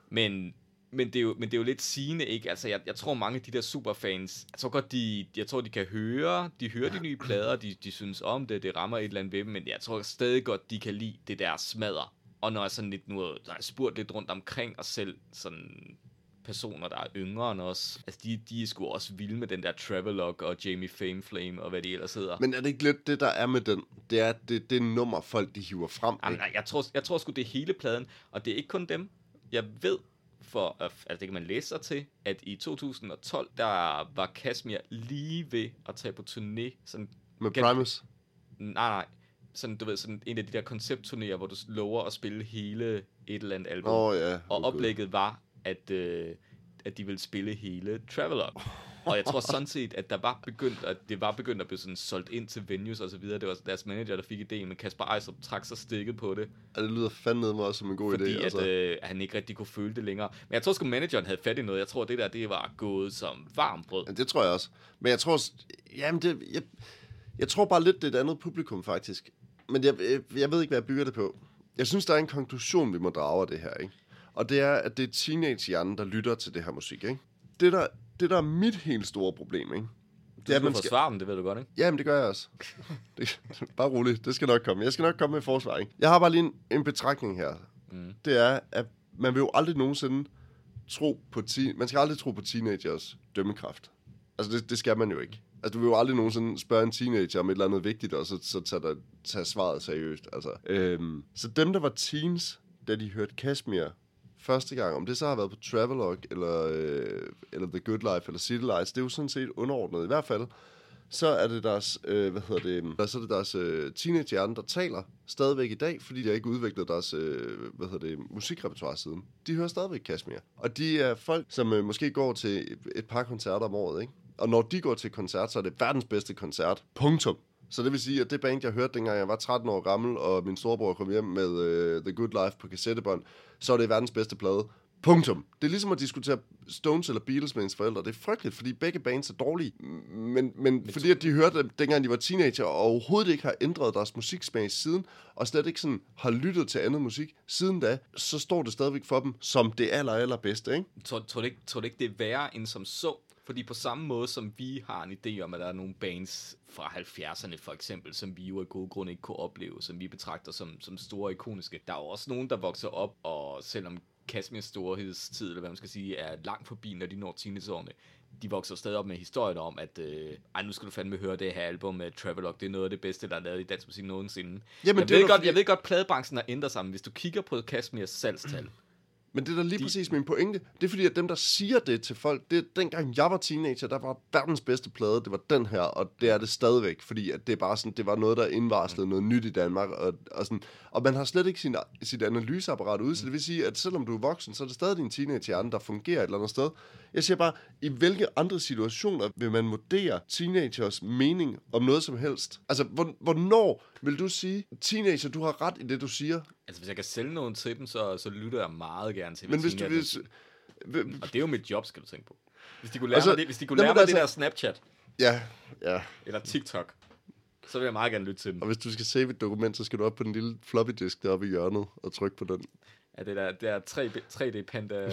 [SPEAKER 1] Men, men, det er jo, men det er jo lidt sigende, ikke? Altså, jeg, jeg tror mange af de der superfans, jeg tror godt, de, jeg tror, de kan høre, de hører de nye plader, de, de synes om det, det rammer et eller andet ved dem, men jeg tror stadig godt, de kan lide det der smadder. Og når jeg sådan lidt nu jeg spurgt lidt rundt omkring, og selv sådan personer, der er yngre end os, altså de, de er sgu også vilde med den der Travelogue og Jamie Fameflame og hvad de ellers hedder.
[SPEAKER 2] Men er det ikke lidt det, der er med den? Det er det, det nummer, folk de hiver frem.
[SPEAKER 1] Jamen, nej, jeg tror, jeg tror sgu, det er hele pladen, og det er ikke kun dem. Jeg ved, for, altså det kan man læse sig til, at i 2012, der var Kashmir lige ved at tage på turné, sådan,
[SPEAKER 2] Med
[SPEAKER 1] Gen-
[SPEAKER 2] Primus.
[SPEAKER 1] nej, nej, sådan, du ved, sådan en af de der konceptturnéer, hvor du lover at spille hele et eller andet album.
[SPEAKER 2] Oh, ja.
[SPEAKER 1] og
[SPEAKER 2] Åh, Gud.
[SPEAKER 1] oplægget var, at, øh, at de ville spille hele Travelogue. Og jeg tror sådan set, at der var begyndt, at det var begyndt at blive sådan solgt ind til venues og så videre. Det var deres manager, der fik ideen, men Kasper Ejstrup trak sig stikket på det,
[SPEAKER 2] Ja, det lyder fandme mig også som en god
[SPEAKER 1] fordi
[SPEAKER 2] idé.
[SPEAKER 1] at,
[SPEAKER 2] Altså.
[SPEAKER 1] øh, han ikke rigtig kunne føle det længere. Men jeg tror sgu, manageren havde fat i noget. Jeg tror, det der, det var gået som varmt brød.
[SPEAKER 2] Ja, det tror jeg også. Men jeg tror... Jamen, det... Jeg, Jeg tror bare lidt, det er et andet publikum, faktisk. Men jeg, jeg, jeg ved ikke, hvad jeg bygger det på. Jeg synes, der er en konklusion, vi må drage af det her, ikke? Og det er, at det er teenage der lytter til det her musik, ikke? Det der, det der er mit helt store problem, ikke?
[SPEAKER 1] Det er, at man skal... forsvare dem, det ved du godt, ikke?
[SPEAKER 2] Jamen, det gør jeg også. det, bare roligt, det skal nok komme. Jeg skal nok komme med forsvar, ikke? Jeg har bare lige en, en betragtning her. Mm. Det er, at man vil jo aldrig nogensinde tro på... Te- man skal aldrig tro på teenagers dømmekraft. Altså, det, det skal man jo ikke. Altså, du vil jo aldrig nogensinde spørge en teenager om et eller andet vigtigt, og så, så tage, der, tage svaret seriøst. Altså, øhm, så dem, der var teens, da de hørte Kashmir første gang, om det så har været på Travelog, eller, øh, eller The Good Life, eller City Lights, det er jo sådan set underordnet. I hvert fald, så er det deres, øh, hvad hedder det, mm, så er det deres øh, teenagehjerne, der taler stadigvæk i dag, fordi de har ikke udviklet deres, øh, hvad hedder det, musikrepertoire siden. De hører stadigvæk Kashmir. Og de er folk, som øh, måske går til et par koncerter om året, ikke? Og når de går til koncert, så er det verdens bedste koncert. Punktum. Så det vil sige, at det band, jeg hørte, dengang jeg var 13 år gammel, og min storebror kom hjem med uh, The Good Life på kassettebånd, så er det verdens bedste plade. Punktum. Det er ligesom at diskutere Stones eller Beatles med ens forældre. Det er frygteligt, fordi begge bands er dårlige. Men, men fordi at de hørte dem, dengang de var teenager, og overhovedet ikke har ændret deres musiksmag siden, og slet ikke sådan har lyttet til andet musik siden da, så står det stadigvæk for dem som det aller, allerbedste, ikke?
[SPEAKER 1] Tror, tror, du ikke, tror du ikke, det er værre end som så? Fordi på samme måde som vi har en idé om, at der er nogle bands fra 70'erne for eksempel, som vi jo af gode grunde ikke kunne opleve, som vi betragter som, som store ikoniske. Der er jo også nogen, der vokser op, og selvom Kashmirs storhedstid, eller hvad man skal sige, er langt forbi, når de når teenageårene, de vokser stadig op med historien om, at øh, ej, nu skal du fandme høre det her album med Travelog, det er noget af det bedste, der er lavet i dansk musik nogensinde. Jamen, jeg, det ved godt, fordi... jeg ved godt, pladebranchen har ændret sig, men hvis du kigger på Kashmirs salgstal,
[SPEAKER 2] men det er da lige de... præcis min pointe. Det er fordi, at dem, der siger det til folk, det er, dengang jeg var teenager, der var verdens bedste plade, det var den her, og det er det stadigvæk, fordi at det, er bare sådan, det var noget, der indvarslede noget nyt i Danmark, og, og, sådan, og man har slet ikke sin, sit analyseapparat ude, så det vil sige, at selvom du er voksen, så er det stadig din teenager, der fungerer et eller andet sted. Jeg siger bare, i hvilke andre situationer vil man vurdere teenagers mening om noget som helst? Altså, hvornår vil du sige, teenager, du har ret i det, du siger?
[SPEAKER 1] Altså, hvis jeg kan sælge nogen til dem, så, så lytter jeg meget gerne til, Men hvis du vil... Og det er jo mit job, skal du tænke på. Hvis de kunne lære altså, mig, det, hvis de kunne lære mig altså, det der Snapchat.
[SPEAKER 2] Ja, ja.
[SPEAKER 1] Eller TikTok. Så vil jeg meget gerne lytte til dem.
[SPEAKER 2] Og hvis du skal save et dokument, så skal du op på den lille floppy disk deroppe i hjørnet og trykke på den.
[SPEAKER 1] Ja, det der, det er 3D-print af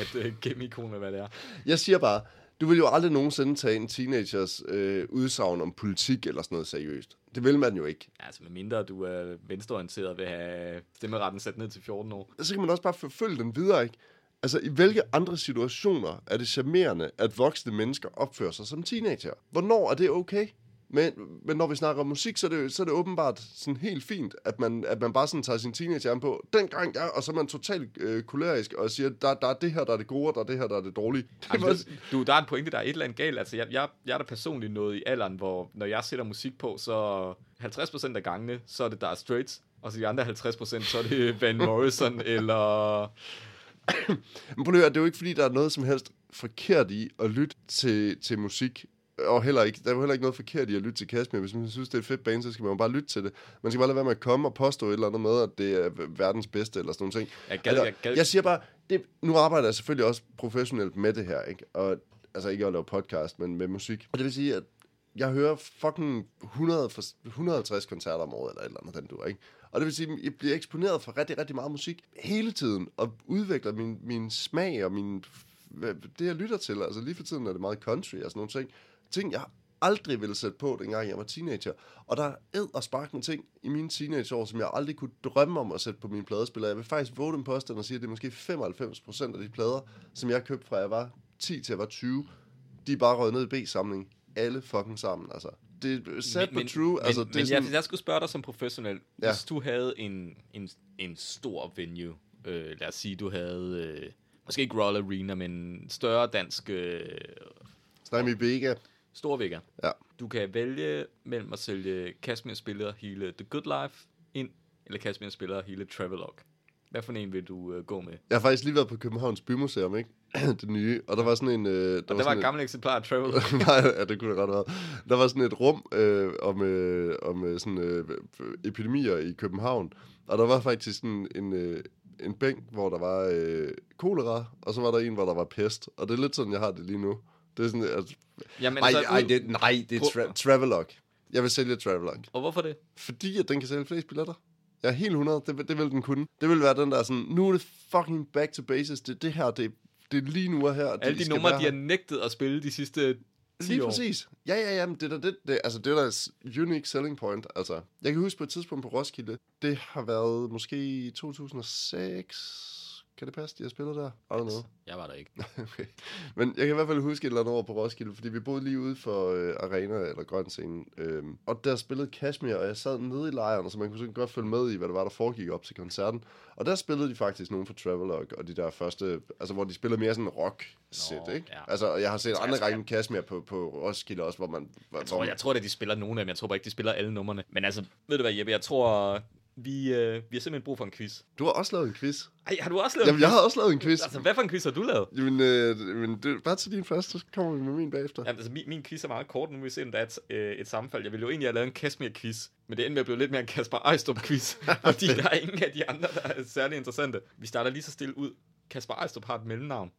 [SPEAKER 1] et uh, game hvad det er.
[SPEAKER 2] Jeg siger bare, du vil jo aldrig nogensinde tage en teenagers øh, udsagn om politik eller sådan noget seriøst. Det vil man jo ikke.
[SPEAKER 1] Altså med mindre du er venstreorienteret ved at have stemmeretten sat ned til 14 år.
[SPEAKER 2] Så kan man også bare forfølge den videre, ikke? Altså, i hvilke andre situationer er det charmerende, at voksne mennesker opfører sig som teenager? Hvornår er det okay? Men, men når vi snakker om musik, så er det, så er det åbenbart sådan helt fint, at man, at man bare sådan tager sin teenager på, den gang ja, og så er man totalt øh, kolerisk og siger, der, der er det her, der er det gode, og der er det her, der er det dårlige.
[SPEAKER 1] Jamen, det, du, der er en pointe, der er et eller andet galt. Altså, jeg, jeg, jeg er da personligt noget i alderen, hvor når jeg sætter musik på, så 50% af gangene, så er det der er Straits, og så de andre 50%, så er det Van Morrison, eller...
[SPEAKER 2] Men prøv at høre, det er jo ikke fordi, der er noget som helst forkert i at lytte til, til musik og heller ikke, der er jo heller ikke noget forkert i at lytte til Kashmir. Hvis man synes, det er et fedt band, så skal man jo bare lytte til det. Man skal bare lade være med at komme og påstå et eller andet med, at det er verdens bedste eller sådan noget ting. Jeg, gad, altså, jeg, gad. jeg siger bare, det, nu arbejder jeg selvfølgelig også professionelt med det her, ikke? Og, altså ikke at lave podcast, men med musik. Og det vil sige, at jeg hører fucking 100, 150 koncerter om året, eller et eller andet, den du, ikke? Og det vil sige, at jeg bliver eksponeret for rigtig, rigtig meget musik hele tiden, og udvikler min, min smag og min, det, jeg lytter til. Altså lige for tiden er det meget country og sådan nogle ting ting, jeg aldrig ville sætte på, dengang jeg var teenager. Og der er ed og sparkende ting i mine teenageår, som jeg aldrig kunne drømme om at sætte på mine pladespillere. Jeg vil faktisk våge den påstand og sige, at det er måske 95% af de plader, som jeg købte fra jeg var 10 til jeg var 20, de er bare røget ned i B-samling. Alle fucking sammen, altså. Det er sad men, true.
[SPEAKER 1] Men,
[SPEAKER 2] altså,
[SPEAKER 1] det men er sådan... jeg, jeg skulle spørge dig som professionel. Ja. Hvis du havde en, en, en stor venue, øh, lad os sige, du havde... Øh, måske ikke Royal Arena, men større dansk... Øh,
[SPEAKER 2] Snakker vi Vega?
[SPEAKER 1] Stor Vega.
[SPEAKER 2] Ja.
[SPEAKER 1] Du kan vælge mellem at sælge Kashmir spiller hele The Good Life ind, eller Kashmir spiller hele Travelog. Hvad for en vil du uh, gå med?
[SPEAKER 2] Jeg har faktisk lige været på Københavns Bymuseum, ikke? det nye. Og der var sådan en... Uh, der
[SPEAKER 1] og var der var et gammelt eksemplar af Travel.
[SPEAKER 2] Nej, ja, det kunne det godt være. Der var sådan et rum uh, om, uh, om uh, sådan, uh, epidemier i København. Og der var faktisk sådan en, uh, en bænk, hvor der var uh, kolera, og så var der en, hvor der var pest. Og det er lidt sådan, jeg har det lige nu. Det er sådan, altså...
[SPEAKER 1] Jamen, ej,
[SPEAKER 2] altså, ej, det, nej, det er tra- Travelog. Jeg vil sælge Travelogue.
[SPEAKER 1] Og hvorfor det?
[SPEAKER 2] Fordi at den kan sælge flest billetter. Jeg er helt 100. Det, vil- det vil den kunne. Det vil være den der sådan, nu er det fucking back to basis. Det, det her, det, det er lige nu og her.
[SPEAKER 1] Alle de numre, de har nægtet at spille de sidste 10
[SPEAKER 2] Lige
[SPEAKER 1] år.
[SPEAKER 2] præcis. Ja, ja, ja, men det er det, det, altså, det er da s- unique selling point. Altså, jeg kan huske på et tidspunkt på Roskilde, det har været måske i 2006. Kan det passe, de har spillet der? I don't know.
[SPEAKER 1] Jeg var der ikke.
[SPEAKER 2] Okay. Men jeg kan i hvert fald huske et eller andet år på Roskilde, fordi vi boede lige ude for øh, Arena eller Grøn Scene. Øhm, og der spillede Kashmir, og jeg sad nede i lejren, så man kunne sådan godt følge med i, hvad der var, der foregik op til koncerten. Og der spillede de faktisk nogen fra Travelogue, og de der første, altså hvor de spillede mere sådan rock set, ikke?
[SPEAKER 1] ja.
[SPEAKER 2] Altså, jeg har set andre
[SPEAKER 1] altså,
[SPEAKER 2] gange Kashmir på, på Roskilde også, hvor man... Hvor,
[SPEAKER 1] Jeg tror, jeg tror at de spiller nogle af dem. Jeg tror bare ikke, de spiller alle numrene. Men altså, ved du hvad, Jeppe? Jeg tror, vi, øh, vi har simpelthen brug for en quiz.
[SPEAKER 2] Du har også lavet en quiz.
[SPEAKER 1] Ej, har du også lavet
[SPEAKER 2] Jamen,
[SPEAKER 1] en
[SPEAKER 2] jeg
[SPEAKER 1] quiz?
[SPEAKER 2] har også lavet en quiz.
[SPEAKER 1] Altså, hvad for en quiz har du lavet?
[SPEAKER 2] Jamen, øh, men det, bare til din først, så kommer vi med min bagefter.
[SPEAKER 1] Jamen, altså, min, min quiz er meget kort. Nu vi se, om der er et, øh, et sammenfald. Jeg ville jo egentlig have lavet en Kashmir-quiz, men det endte med at blive lidt mere en Kasper Ejstrup-quiz, fordi der er ingen af de andre, der er særlig interessante. Vi starter lige så stille ud. Kasper Ejstrup har et mellemnavn.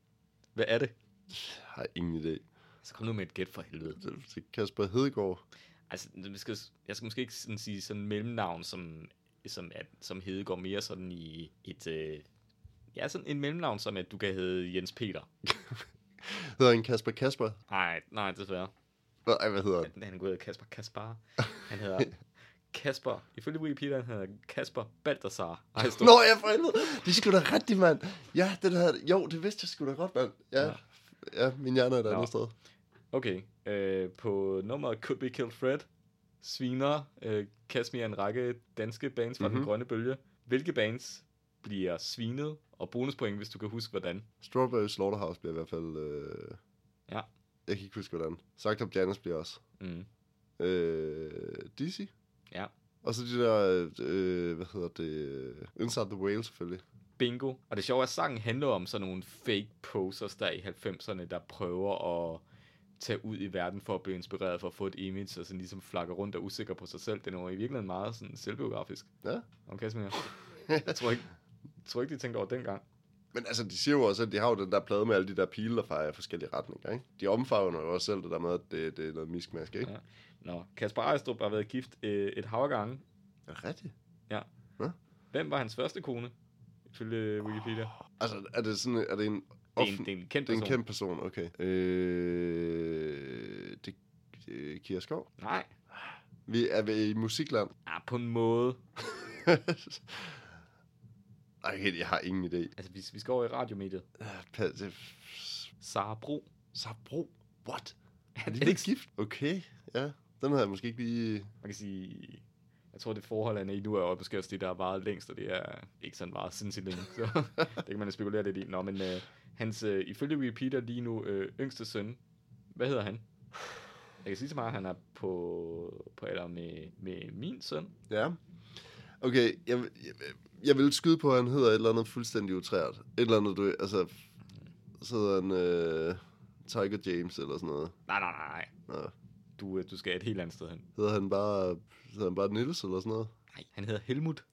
[SPEAKER 1] Hvad er det?
[SPEAKER 2] Jeg har ingen idé.
[SPEAKER 1] Så kom nu med et gæt for helvede.
[SPEAKER 2] Det er Kasper Hedegaard.
[SPEAKER 1] Altså, vi skal, jeg skal måske ikke sådan sige sådan mellemnavn, som, som, at, som Hedegaard mere sådan i et... Øh, ja, sådan en mellemnavn, som at du kan hedde Jens Peter.
[SPEAKER 2] Hedder han Kasper Kasper?
[SPEAKER 1] Nej, nej, desværre.
[SPEAKER 2] Nej, hvad hedder han?
[SPEAKER 1] Han, han kunne hedde Kasper Kaspar. Han hedder Kasper. Ifølge Wikipedia, han hedder Kasper Balthasar. Ejstrup.
[SPEAKER 2] Nå, jeg for helvede. Det sgu da rigtigt, mand. Ja, det der, jo, det vidste jeg sgu da godt, mand. Ja,
[SPEAKER 1] Ja.
[SPEAKER 2] ja. min hjerne er et andet sted.
[SPEAKER 1] Okay, øh, på nummeret Could Be Killed Fred, sviner øh, Kashmir en række danske bands fra mm-hmm. den
[SPEAKER 2] Mhm.
[SPEAKER 1] grønne bølge. Hvilke bands bliver svinet? Og bonuspoint, hvis du kan huske, hvordan.
[SPEAKER 2] Strawberry Slaughterhouse bliver i hvert fald... Øh...
[SPEAKER 1] Ja.
[SPEAKER 2] Jeg kan ikke huske, hvordan. Sagt op Janis bliver også.
[SPEAKER 1] Mm.
[SPEAKER 2] Øh... DC.
[SPEAKER 1] Ja.
[SPEAKER 2] Og så de der, øh, hvad hedder det, Inside the Whale selvfølgelig.
[SPEAKER 1] Bingo. Og det sjove er, at sangen handler om sådan nogle fake posers, der i 90'erne, der prøver at tage ud i verden for at blive inspireret for at få et image, og sådan ligesom flakker rundt og usikker på sig selv. Den er jo i virkeligheden meget sådan selvbiografisk.
[SPEAKER 2] Ja.
[SPEAKER 1] Om Kashmir. Jeg tror ikke, jeg tror ikke, de tænkte over det dengang.
[SPEAKER 2] Men altså, de siger jo også, at de har jo den der plade med alle de der pile, der fejrer i forskellige retninger, ikke? De omfavner jo også selv det der med, at det, det er noget miskmask, ikke?
[SPEAKER 1] Ja. Nå, Kasper Ejstrup har været gift øh, et hav gange.
[SPEAKER 2] Ja. Er rigtigt?
[SPEAKER 1] Hvem var hans første kone? Ifølge Wikipedia.
[SPEAKER 2] Altså, er det sådan, er det en...
[SPEAKER 1] Det er en, det er en kendt
[SPEAKER 2] det er
[SPEAKER 1] person.
[SPEAKER 2] en kendt person, okay. Øh, det øh, Kira Skov.
[SPEAKER 1] Nej.
[SPEAKER 2] Vi er ved i musikland.
[SPEAKER 1] Ja, på en måde.
[SPEAKER 2] Ej, jeg har ingen idé.
[SPEAKER 1] Altså, vi, vi skal over i radiomediet.
[SPEAKER 2] Pa- det-
[SPEAKER 1] Sara Bro.
[SPEAKER 2] What? Er
[SPEAKER 1] Er
[SPEAKER 2] de
[SPEAKER 1] det ikke
[SPEAKER 2] gift? Okay, ja. Den havde jeg måske ikke lige...
[SPEAKER 1] man kan sige, jeg tror, det forhold, han er i nu, er måske også det, der har varet længst, og det er ikke sådan meget sindssygt længe, så det kan man spekulere lidt i. Nå, men øh, hans, øh, ifølge Wikipedia lige nu, øh, yngste søn, hvad hedder han? Jeg kan sige så meget, at han er på, på alder med, med min søn.
[SPEAKER 2] Ja. Okay, jeg, jeg, jeg vil skyde på, at han hedder et eller andet fuldstændig utrært. Et eller andet, du... Altså, så hedder han... Øh, Tiger James eller sådan noget.
[SPEAKER 1] Nej, nej, nej, nej. Du, øh, du skal et helt andet sted hen.
[SPEAKER 2] Hedder han bare... Hedder han bare Niels eller sådan noget?
[SPEAKER 1] Nej, han hedder Helmut.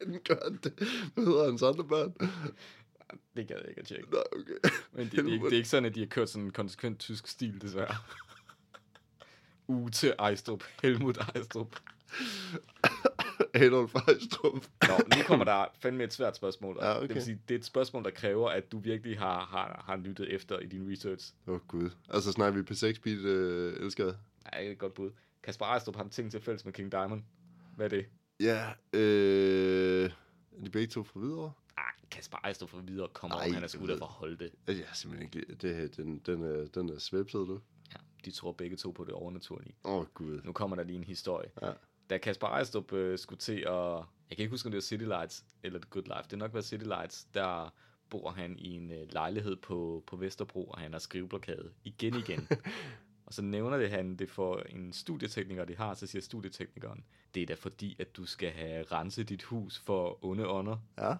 [SPEAKER 2] Hvordan gør han det? Hvad hedder hans andre børn?
[SPEAKER 1] Det gad jeg ikke at tjekke.
[SPEAKER 2] Nå, okay.
[SPEAKER 1] Men det, det, det, det er ikke sådan, at de har kørt sådan en konsekvent tysk stil, desværre. Ute Ejstrup. Helmut Ejstrup.
[SPEAKER 2] Adolf Ejstrup.
[SPEAKER 1] Nå, nu kommer der fandme et svært spørgsmål.
[SPEAKER 2] Ja, okay.
[SPEAKER 1] Det vil sige, det er et spørgsmål, der kræver, at du virkelig har, har, har lyttet efter i din research.
[SPEAKER 2] Åh, oh, gud. Altså, snakker vi på 6 beat øh, elsker jeg.
[SPEAKER 1] Ja, det er et godt bud. Kasper Ejstrup har en ting til fælles med King Diamond. Hvad er det?
[SPEAKER 2] Ja, øh... De begge to fra videre?
[SPEAKER 1] Ah, Kasper Ejstrup for videre kommer
[SPEAKER 2] Ej,
[SPEAKER 1] om, han er
[SPEAKER 2] ved-
[SPEAKER 1] for Holte.
[SPEAKER 2] Jeg er simpelthen ikke... Det, den, den, er, den er svepset, du.
[SPEAKER 1] Ja, de tror begge to på det overnaturlige.
[SPEAKER 2] Åh, oh, gud.
[SPEAKER 1] Nu kommer der lige en historie.
[SPEAKER 2] Ja.
[SPEAKER 1] Da Kasper Ejstrup øh, skulle til at... Jeg kan ikke huske, om det var City Lights eller The Good Life. Det er nok været City Lights. Der bor han i en øh, lejlighed på, på Vesterbro, og han har skriveblokade igen igen. og så nævner det han det for en studietekniker, de har, så siger studieteknikeren, det er da fordi, at du skal have renset dit hus for onde ånder.
[SPEAKER 2] Ja,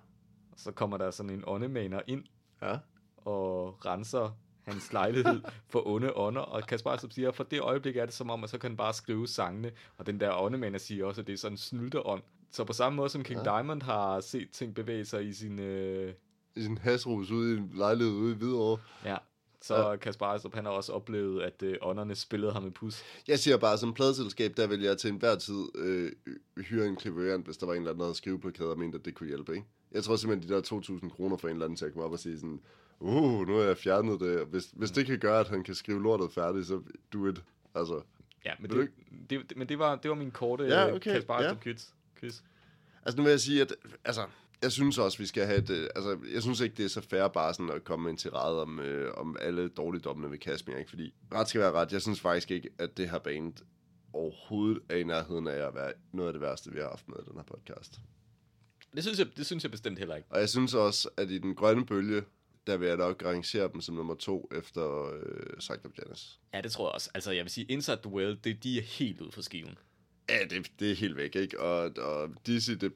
[SPEAKER 1] Og så kommer der sådan en åndemaner ind
[SPEAKER 2] ja.
[SPEAKER 1] og renser hans lejlighed for onde ånder, og Kasper Ejstrup siger, for det øjeblik er det som om, at så kan han bare skrive sangene, og den der åndemander siger også, at det er sådan en snylteånd. Så på samme måde som King
[SPEAKER 2] ja.
[SPEAKER 1] Diamond har set ting bevæge sig i sin... Øh,
[SPEAKER 2] I sin hasrus ude i en lejlighed ude i Hvidovre.
[SPEAKER 1] ja, så ja. Kasper Ejstrup, han har også oplevet, at øh, ånderne spillede ham i pus.
[SPEAKER 2] Jeg siger bare, som pladselskab, der vil jeg til enhver tid øh, hyre en klipperant, hvis der var en eller anden, der havde skrive på kæder og mente, at det kunne hjælpe, ikke? Jeg tror simpelthen, de der 2.000 kroner for en eller anden til at komme op og sige sådan, uh, nu har jeg fjernet det. Hvis, hvis det kan gøre, at han kan skrive lortet færdigt, så do it. Altså,
[SPEAKER 1] Ja, men, det, det, det, men det, var, det var min korte
[SPEAKER 2] Ja,
[SPEAKER 1] ja,
[SPEAKER 2] okay,
[SPEAKER 1] Kasper Ejstrup
[SPEAKER 2] ja.
[SPEAKER 1] quiz.
[SPEAKER 2] Altså nu vil jeg sige, at altså, jeg synes også, vi skal have et, øh, altså, jeg synes ikke, det er så fair bare sådan at komme med en tirade om, øh, om alle dårligdommene ved Kashmir, ikke? Fordi ret skal være ret, jeg synes faktisk ikke, at det her band overhovedet er i nærheden af at være noget af det værste, vi har haft med den her podcast.
[SPEAKER 1] Det synes, jeg, det synes jeg bestemt heller ikke.
[SPEAKER 2] Og jeg synes også, at i den grønne bølge, der vil jeg nok rangere dem som nummer to efter øh, Sagt of Janice.
[SPEAKER 1] Ja, det tror jeg også. Altså, jeg vil sige, Inside the Well, det, de er helt ude for skiven.
[SPEAKER 2] Ja, det, det er helt væk, ikke? Og, og Dizzy, det,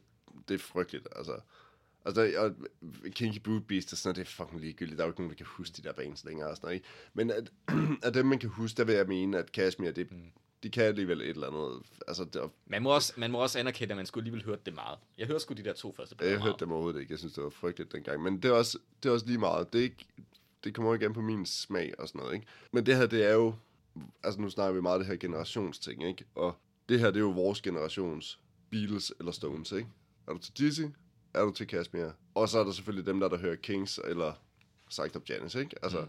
[SPEAKER 2] det er frygteligt, altså. Altså, og Kinky Boot Beast og sådan noget, det er fucking ligegyldigt. Der er jo ikke nogen, der kan huske de der bands længere og sådan noget, ikke? Men at, af dem, man kan huske, der vil jeg mene, at Kashmir, det, mm. de kan alligevel et eller andet. Altså, det,
[SPEAKER 1] Man må, også, man må også anerkende, at man skulle alligevel høre det meget. Jeg hører sgu de der to første plader
[SPEAKER 2] jeg hørte dem overhovedet ikke. Jeg synes, det var frygteligt dengang. Men det er også, det er også lige meget. Det, er ikke, det kommer ikke an på min smag og sådan noget, ikke? Men det her, det er jo... Altså, nu snakker vi meget af det her generationsting, ikke? Og det her, det er jo vores generations Beatles eller Stones, ikke? Er du til Dizzy? Er du til Kashmir? Og så er der selvfølgelig dem, der, der hører Kings eller Sagt of Janice, ikke? Altså, mm.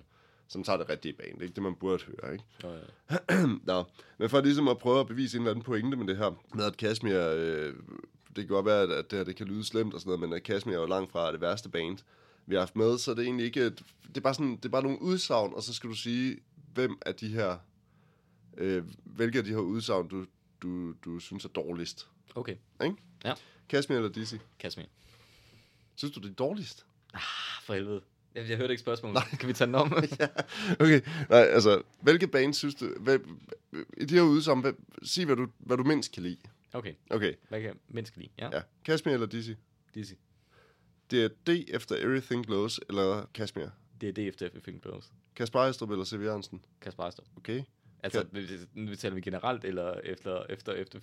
[SPEAKER 2] som tager det rigtige band, ikke? Det, man burde høre, ikke?
[SPEAKER 1] Nå, ja.
[SPEAKER 2] Nå, men for ligesom at prøve at bevise en eller anden pointe med det her, med at Kashmir, øh, det kan godt være, at- at det her det kan lyde slemt og sådan noget, men at Kashmir er jo langt fra det værste band, vi har haft med, så det er egentlig ikke, et, det er bare sådan, det er bare nogle udsagn, og så skal du sige, hvem af de her, øh, hvilke af de her udsagn, du, du, du synes er dårligst.
[SPEAKER 1] Okay,
[SPEAKER 2] Ikke?
[SPEAKER 1] Ja.
[SPEAKER 2] Kashmir eller Dizzy?
[SPEAKER 1] Kashmir.
[SPEAKER 2] Synes du, det er dårligst?
[SPEAKER 1] Ah, for helvede. Jeg, jeg hørte ikke spørgsmålet. Kan vi tage den om?
[SPEAKER 2] ja, okay. Nej, altså, hvilke band synes du, hvem, i de her udsagn, hvem, sig hvad du, hvad du mindst kan lide.
[SPEAKER 1] Okay,
[SPEAKER 2] Okay,
[SPEAKER 1] hvad kan jeg mindst lide? Ja,
[SPEAKER 2] ja. Kashmir eller Dizzy?
[SPEAKER 1] Dizzy.
[SPEAKER 2] Det er D efter Everything Glows, eller Kashmir.
[SPEAKER 1] Det er det efter Everything Blows.
[SPEAKER 2] Kasper Ejstrup eller C.V. Jørgensen.
[SPEAKER 1] Kasper Ejstrup.
[SPEAKER 2] Okay.
[SPEAKER 1] Altså, nu vi taler vi generelt, eller efter, efter, efter,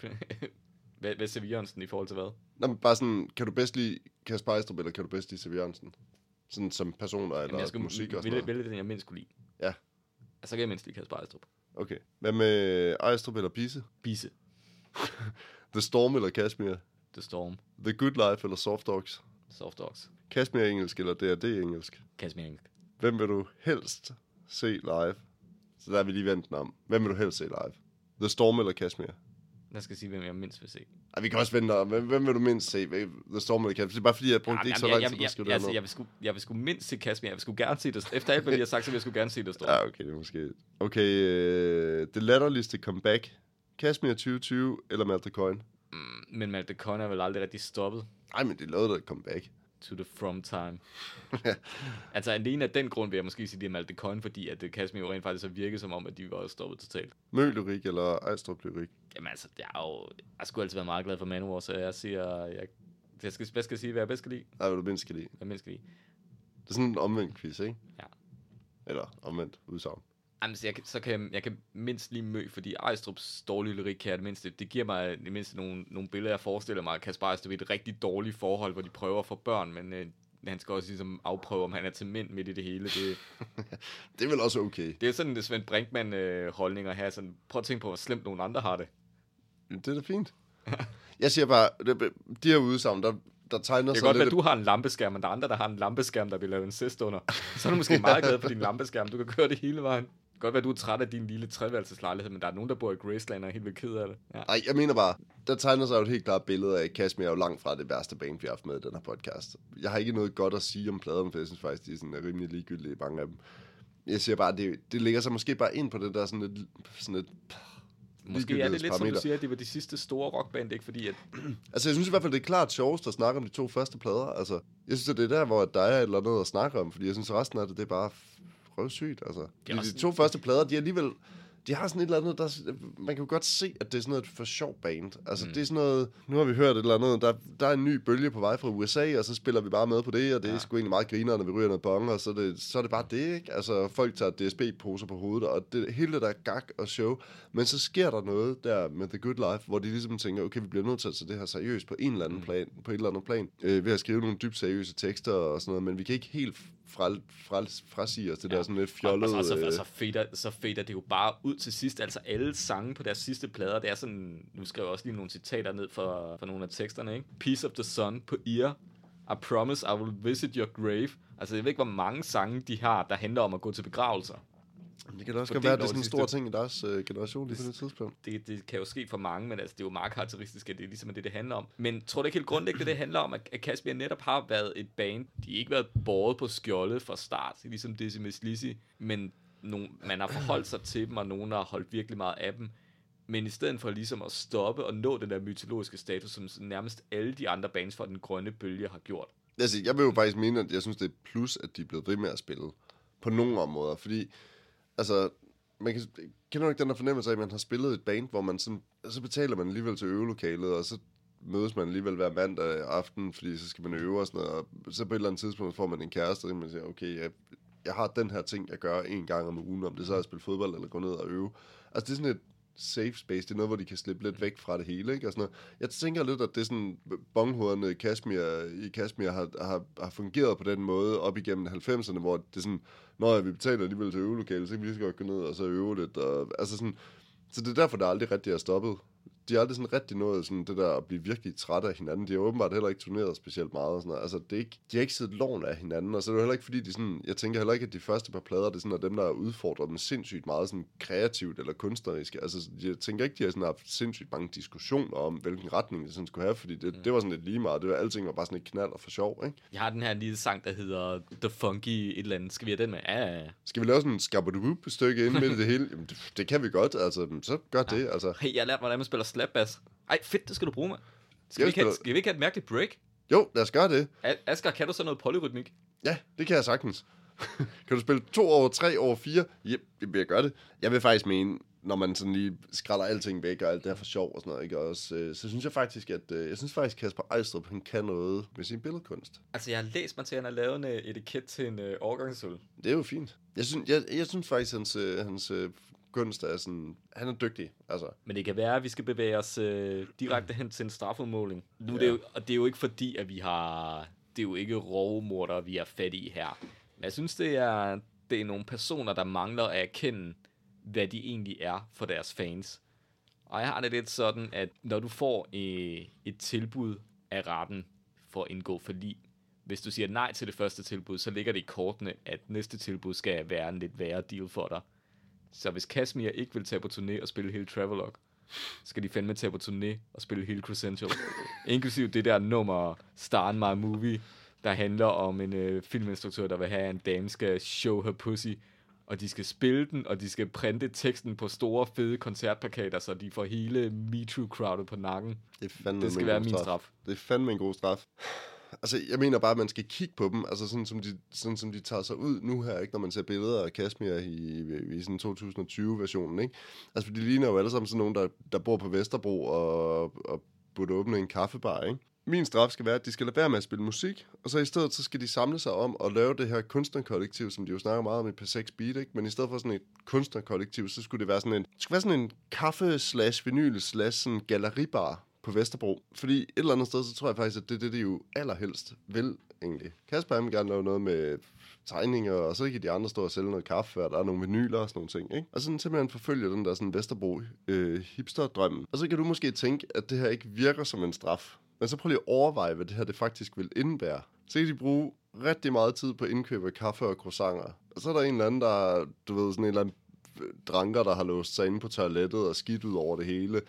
[SPEAKER 1] hvad, hvad ser vi Jørgensen i forhold til hvad?
[SPEAKER 2] Nå, men bare sådan, kan du bedst lide Kasper Ejstrup, eller kan du bedst lide C.V. Jørgensen? Sådan som personer, eller
[SPEAKER 1] Jamen, jeg skulle
[SPEAKER 2] musik og sådan noget.
[SPEAKER 1] vælge den, jeg mindst kunne lide.
[SPEAKER 2] Ja.
[SPEAKER 1] Altså, så kan jeg mindst lide Kasper Ejstrup.
[SPEAKER 2] Okay. Hvad med Ejstrup eller Bisse?
[SPEAKER 1] Bise.
[SPEAKER 2] The Storm eller Kashmir?
[SPEAKER 1] The Storm.
[SPEAKER 2] The Good Life eller Soft Dogs?
[SPEAKER 1] Soft Dogs.
[SPEAKER 2] Kashmir engelsk eller D&D engelsk?
[SPEAKER 1] Kashmir engelsk.
[SPEAKER 2] Hvem vil du helst se live? Så der er vi lige vendt den om. Hvem vil du helst se live? The Storm eller Kashmir?
[SPEAKER 1] Jeg skal sige, hvem jeg mindst vil se.
[SPEAKER 2] Ej, vi kan også vente om. Hvem, hvem vil du mindst se? The Storm eller Kashmir? Det er bare fordi, jeg brugte
[SPEAKER 1] Jamen,
[SPEAKER 2] ikke så lang tid
[SPEAKER 1] jeg,
[SPEAKER 2] at skrive det
[SPEAKER 1] altså, jeg, vil sgu, jeg vil sgu mindst se Kashmir. Jeg vil sgu gerne se det. Efter alt, hvad de har sagt, så vil jeg sgu gerne se det Storm.
[SPEAKER 2] Ja, okay, det er måske... Okay, øh, det latterligste comeback. Kashmir 2020 eller Malte Coin?
[SPEAKER 1] Mm, men Malte Conner er vel aldrig rigtig stoppet
[SPEAKER 2] Nej, men det lavede da et comeback.
[SPEAKER 1] to the from time. altså alene af den grund vil jeg måske sige, det er Malte Coin, fordi at det Kashmir jo rent faktisk har virket som om, at de var stoppet totalt.
[SPEAKER 2] Mø-lyrik eller Ejstrup-lyrik?
[SPEAKER 1] Jamen altså, det er jo... Jeg skulle altid være meget glad for Manowar, så jeg siger... Jeg, jeg skal, hvad skal jeg sige, hvad jeg bedst kan lide?
[SPEAKER 2] Nej, hvad du mindst kan lide.
[SPEAKER 1] Hvad jeg mindst kan lide?
[SPEAKER 2] Det er sådan en omvendt quiz, ikke?
[SPEAKER 1] Ja.
[SPEAKER 2] Eller omvendt udsagn.
[SPEAKER 1] Jamen, så, jeg, kan- så kan jeg, jeg kan mindst lige mø, fordi Ejstrups dårlige lyrik kan jeg det mindste, det giver mig det mindste nogle, nogle billeder, jeg forestiller mig, Kasper Ejstrup i et rigtig dårligt forhold, hvor de prøver få børn, men øh, han skal også ligesom afprøve, om han er til mænd midt i det hele. Det,
[SPEAKER 2] Det er vel også okay.
[SPEAKER 1] det er sådan en Svend Brinkmann øh, holdning at have sådan, prøv at tænke på, hvor slemt nogen andre har det.
[SPEAKER 2] Det er da fint. Jeg siger bare, det, de her udsagn, der, der tegner
[SPEAKER 1] Det
[SPEAKER 2] sig
[SPEAKER 1] kan godt være,
[SPEAKER 2] lidt...
[SPEAKER 1] at du har en lampeskærm, men der er andre, der har en lampeskærm, der vil lave en cest under. Så er du måske meget glad for din lampeskærm. Du kan køre det hele vejen. Det kan godt være, at du er træt af din lille treværelseslejlighed, men der er nogen, der bor i Graceland og er helt vildt ked af det. Ja.
[SPEAKER 2] Nej, jeg mener bare, der tegner sig jo et helt klart billede af, at Kashmir er jo langt fra det værste band, vi har haft med i den her podcast. Jeg har ikke noget godt at sige om pladerne, for jeg synes faktisk, de er sådan rimelig ligegyldige, mange af dem. Jeg siger bare, det, det ligger sig måske bare ind på det der sådan lidt, sådan lidt
[SPEAKER 1] Måske er det lidt, som du siger, at det var de sidste store rockband, ikke? Fordi at,
[SPEAKER 2] Altså, jeg synes i hvert fald, det er klart sjovest at snakke om de to første plader. Altså, jeg synes, at det er der, hvor der er et eller andet at snakke om, fordi jeg synes, at resten af det, det er bare røvsygt. Altså,
[SPEAKER 1] er
[SPEAKER 2] de,
[SPEAKER 1] også
[SPEAKER 2] de to første plader, de er alligevel... de har sådan et eller andet, der, man kan jo godt se, at det er sådan noget for sjov band. Altså, mm. det er sådan noget, nu har vi hørt et eller andet, der, der er en ny bølge på vej fra USA, og så spiller vi bare med på det, og det ja. er sgu egentlig meget griner, når vi ryger noget bong, og så er det, så er det bare det, ikke? Altså, folk tager DSB-poser på hovedet, og det, hele der gag og show, men så sker der noget der med The Good Life, hvor de ligesom tænker, okay, vi bliver nødt til at tage det her seriøst på en eller anden mm. plan, på et eller andet plan, øh, ved at skrive nogle dybt seriøse tekster og sådan noget, men vi kan ikke helt fra, fra, frasige os det ja. der sådan lidt fjollede...
[SPEAKER 1] Og, så, så, så, fader, så fader det jo bare ud til sidst. Altså alle sange på deres sidste plader, det er sådan... Nu skriver jeg også lige nogle citater ned for, for nogle af teksterne, ikke? Piece of the Sun på Ear. I promise I will visit your grave. Altså, jeg ved ikke, hvor mange sange de har, der handler om at gå til begravelser.
[SPEAKER 2] Det kan da også være, at det er sådan en stor ting i deres øh, generation lige på det tidspunkt.
[SPEAKER 1] Det, det kan jo ske for mange, men altså, det er jo meget karakteristisk, at det er ligesom det, det handler om. Men tror du ikke helt grundlæggende, det handler om, at Kasper netop har været et band. De har ikke været båret på skjoldet fra start, ligesom Decimus Lizzy, men nogen, man har forholdt sig til dem, og nogen har holdt virkelig meget af dem. Men i stedet for ligesom at stoppe og nå den der mytologiske status, som nærmest alle de andre bands fra den grønne bølge har gjort.
[SPEAKER 2] Altså, jeg vil jo faktisk mene, at jeg synes, det er plus, at de er blevet ved med at spille. På nogle områder, fordi altså, man kan, kender du ikke den der fornemmelse af, at man har spillet et band, hvor man sådan, så betaler man alligevel til øvelokalet, og så mødes man alligevel hver mandag aften, fordi så skal man øve og sådan noget, og så på et eller andet tidspunkt får man en kæreste, og man siger, okay, jeg, jeg har den her ting, jeg gør en gang om ugen, om det så er at spille fodbold eller gå ned og øve. Altså det er sådan et, safe space. Det er noget, hvor de kan slippe lidt væk fra det hele. Ikke? Og sådan noget. Jeg tænker lidt, at det sådan, bonghovederne i Kashmir, i Kashmir har, har, har fungeret på den måde op igennem 90'erne, hvor det sådan, når vi betaler alligevel til øvelokale, så kan vi lige så godt gå ned og så øve lidt. Og, altså sådan, så det er derfor, der aldrig rigtig er stoppet de har aldrig sådan rigtig nået sådan det der at blive virkelig trætte af hinanden. De har åbenbart heller ikke turneret specielt meget. Og sådan noget. Altså, det er ikke, de har ikke siddet loven af hinanden, og så er det heller ikke fordi, de sådan, jeg tænker heller ikke, at de første par plader, det er sådan, at dem, der er udfordret dem sindssygt meget sådan kreativt eller kunstnerisk. Altså, jeg tænker ikke, de har sådan haft sindssygt mange diskussioner om, hvilken retning det sådan skulle have, fordi det, mm. det var sådan lidt lige meget. Det var, alting var bare sådan et knald og for sjov, ikke?
[SPEAKER 1] Jeg har den her lille sang, der hedder The Funky et eller andet. Skal vi have den med? Ja, ja, ja.
[SPEAKER 2] Skal vi lave sådan en skabadubup stykke ind med det hele? Jamen, det, det, kan vi godt, altså. Så gør ja. det, altså.
[SPEAKER 1] Hey, jeg lærte, hvordan man spiller slapbass. Ej, fedt, det skal du bruge, mand. Skal, vi ikke, have, skal vi ikke have et mærkeligt break?
[SPEAKER 2] Jo, lad os gøre det.
[SPEAKER 1] Asger, kan du så noget polyrytmik?
[SPEAKER 2] Ja, det kan jeg sagtens. kan du spille to over tre over fire? Yep, det bliver gøre det. Jeg vil faktisk mene, når man sådan lige skræller alting væk, og alt det her for sjov og sådan noget, ikke? Også, øh, så synes jeg faktisk, at øh, jeg synes faktisk, Kasper Ejstrup, han kan noget med sin billedkunst.
[SPEAKER 1] Altså, jeg har læst mig til, at han har lavet en øh, etiket til en øh, overgangsøl.
[SPEAKER 2] Det er jo fint. Jeg synes, jeg, jeg synes faktisk, hans, øh, hans øh, kunst er sådan... Han er dygtig, altså.
[SPEAKER 1] Men det kan være, at vi skal bevæge os øh, direkte hen til en strafudmåling. Nu ja. det er jo, og det er jo ikke fordi, at vi har... Det er jo ikke rovmorder, vi er fat i her. Men jeg synes, det er, det er nogle personer, der mangler at erkende, hvad de egentlig er for deres fans. Og jeg har det lidt sådan, at når du får øh, et tilbud af retten for at indgå for lige, hvis du siger nej til det første tilbud, så ligger det i kortene, at næste tilbud skal være en lidt værre deal for dig. Så hvis Kashmir ikke vil tage på turné og spille hele Travelog, skal de fandme tage på turné og spille hele Crescential. Inklusiv det der nummer Star in My Movie, der handler om en øh, filminstruktør, der vil have, at en dame skal show her pussy. Og de skal spille den, og de skal printe teksten på store, fede koncertplakater, så de får hele MeToo-crowdet på nakken. Det, er fandme det skal være min straf. straf.
[SPEAKER 2] Det er fandme en god straf altså, jeg mener bare, at man skal kigge på dem, altså sådan som de, sådan, som de tager sig ud nu her, ikke, når man ser billeder af Kashmir i, i, i sådan 2020-versionen, ikke? Altså, de ligner jo alle sammen sådan nogen, der, der bor på Vesterbro og, og burde åbne en kaffebar, ikke? Min straf skal være, at de skal lade være med at spille musik, og så i stedet så skal de samle sig om at lave det her kunstnerkollektiv, som de jo snakker meget om i P6 Beat, ikke? men i stedet for sådan et kunstnerkollektiv, så skulle det være sådan en, det skulle være sådan en kaffe slash vinyl slash sådan galleribar, på Vesterbro. Fordi et eller andet sted, så tror jeg faktisk, at det er det, de jo allerhelst vil, egentlig. Kasper vil gerne lave noget med tegninger, og så kan de andre stå og sælge noget kaffe, og der er nogle vinyler og sådan nogle ting, ikke? Og sådan simpelthen forfølge den der sådan Vesterbro øh, hipster-drømmen. Og så kan du måske tænke, at det her ikke virker som en straf. Men så prøv lige at overveje, hvad det her det faktisk vil indebære. Så kan de bruge rigtig meget tid på indkøb af kaffe og croissanter. Og så er der en eller anden, der, du ved, sådan en eller anden øh, dranker, der har låst sig inde på toilettet og skidt ud over det hele.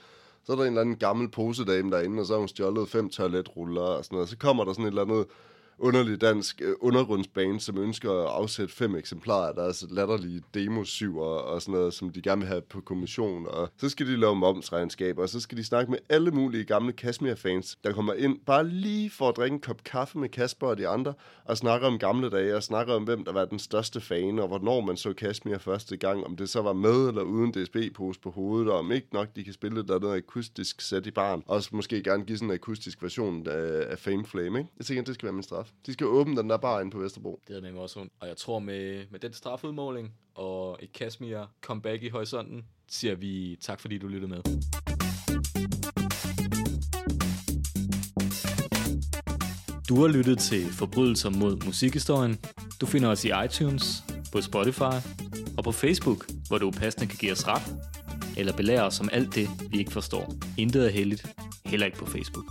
[SPEAKER 2] Så er der en eller anden gammel posedame derinde, og så har hun stjålet fem toiletruller og sådan noget. Så kommer der sådan et eller andet underlig dansk øh, undergrundsbane, som ønsker at afsætte fem eksemplarer af deres latterlige demosyver og, og sådan noget, som de gerne vil have på kommission. Og så skal de lave momsregnskab, og så skal de snakke med alle mulige gamle Kashmir-fans, der kommer ind bare lige for at drikke en kop kaffe med Kasper og de andre, og snakker om gamle dage, og snakker om, hvem der var den største fan, og hvornår man så Kashmir første gang, om det så var med eller uden DSB-pose på hovedet, og om ikke nok de kan spille der noget akustisk sæt i barn, og så måske gerne give sådan en akustisk version af, af Fame Flame, ikke? Jeg tænker, det skal være min straf. De skal åbne den der bar ind på Vesterbro.
[SPEAKER 1] Det er nemlig også ondt. Og jeg tror med, med den strafudmåling og et Kashmir comeback i horisonten, siger vi tak fordi du lyttede med. Du har lyttet til Forbrydelser mod musikhistorien. Du finder os i iTunes, på Spotify og på Facebook, hvor du passende kan give os ret, eller belære os om alt det, vi ikke forstår. Intet er heldigt, heller ikke på Facebook.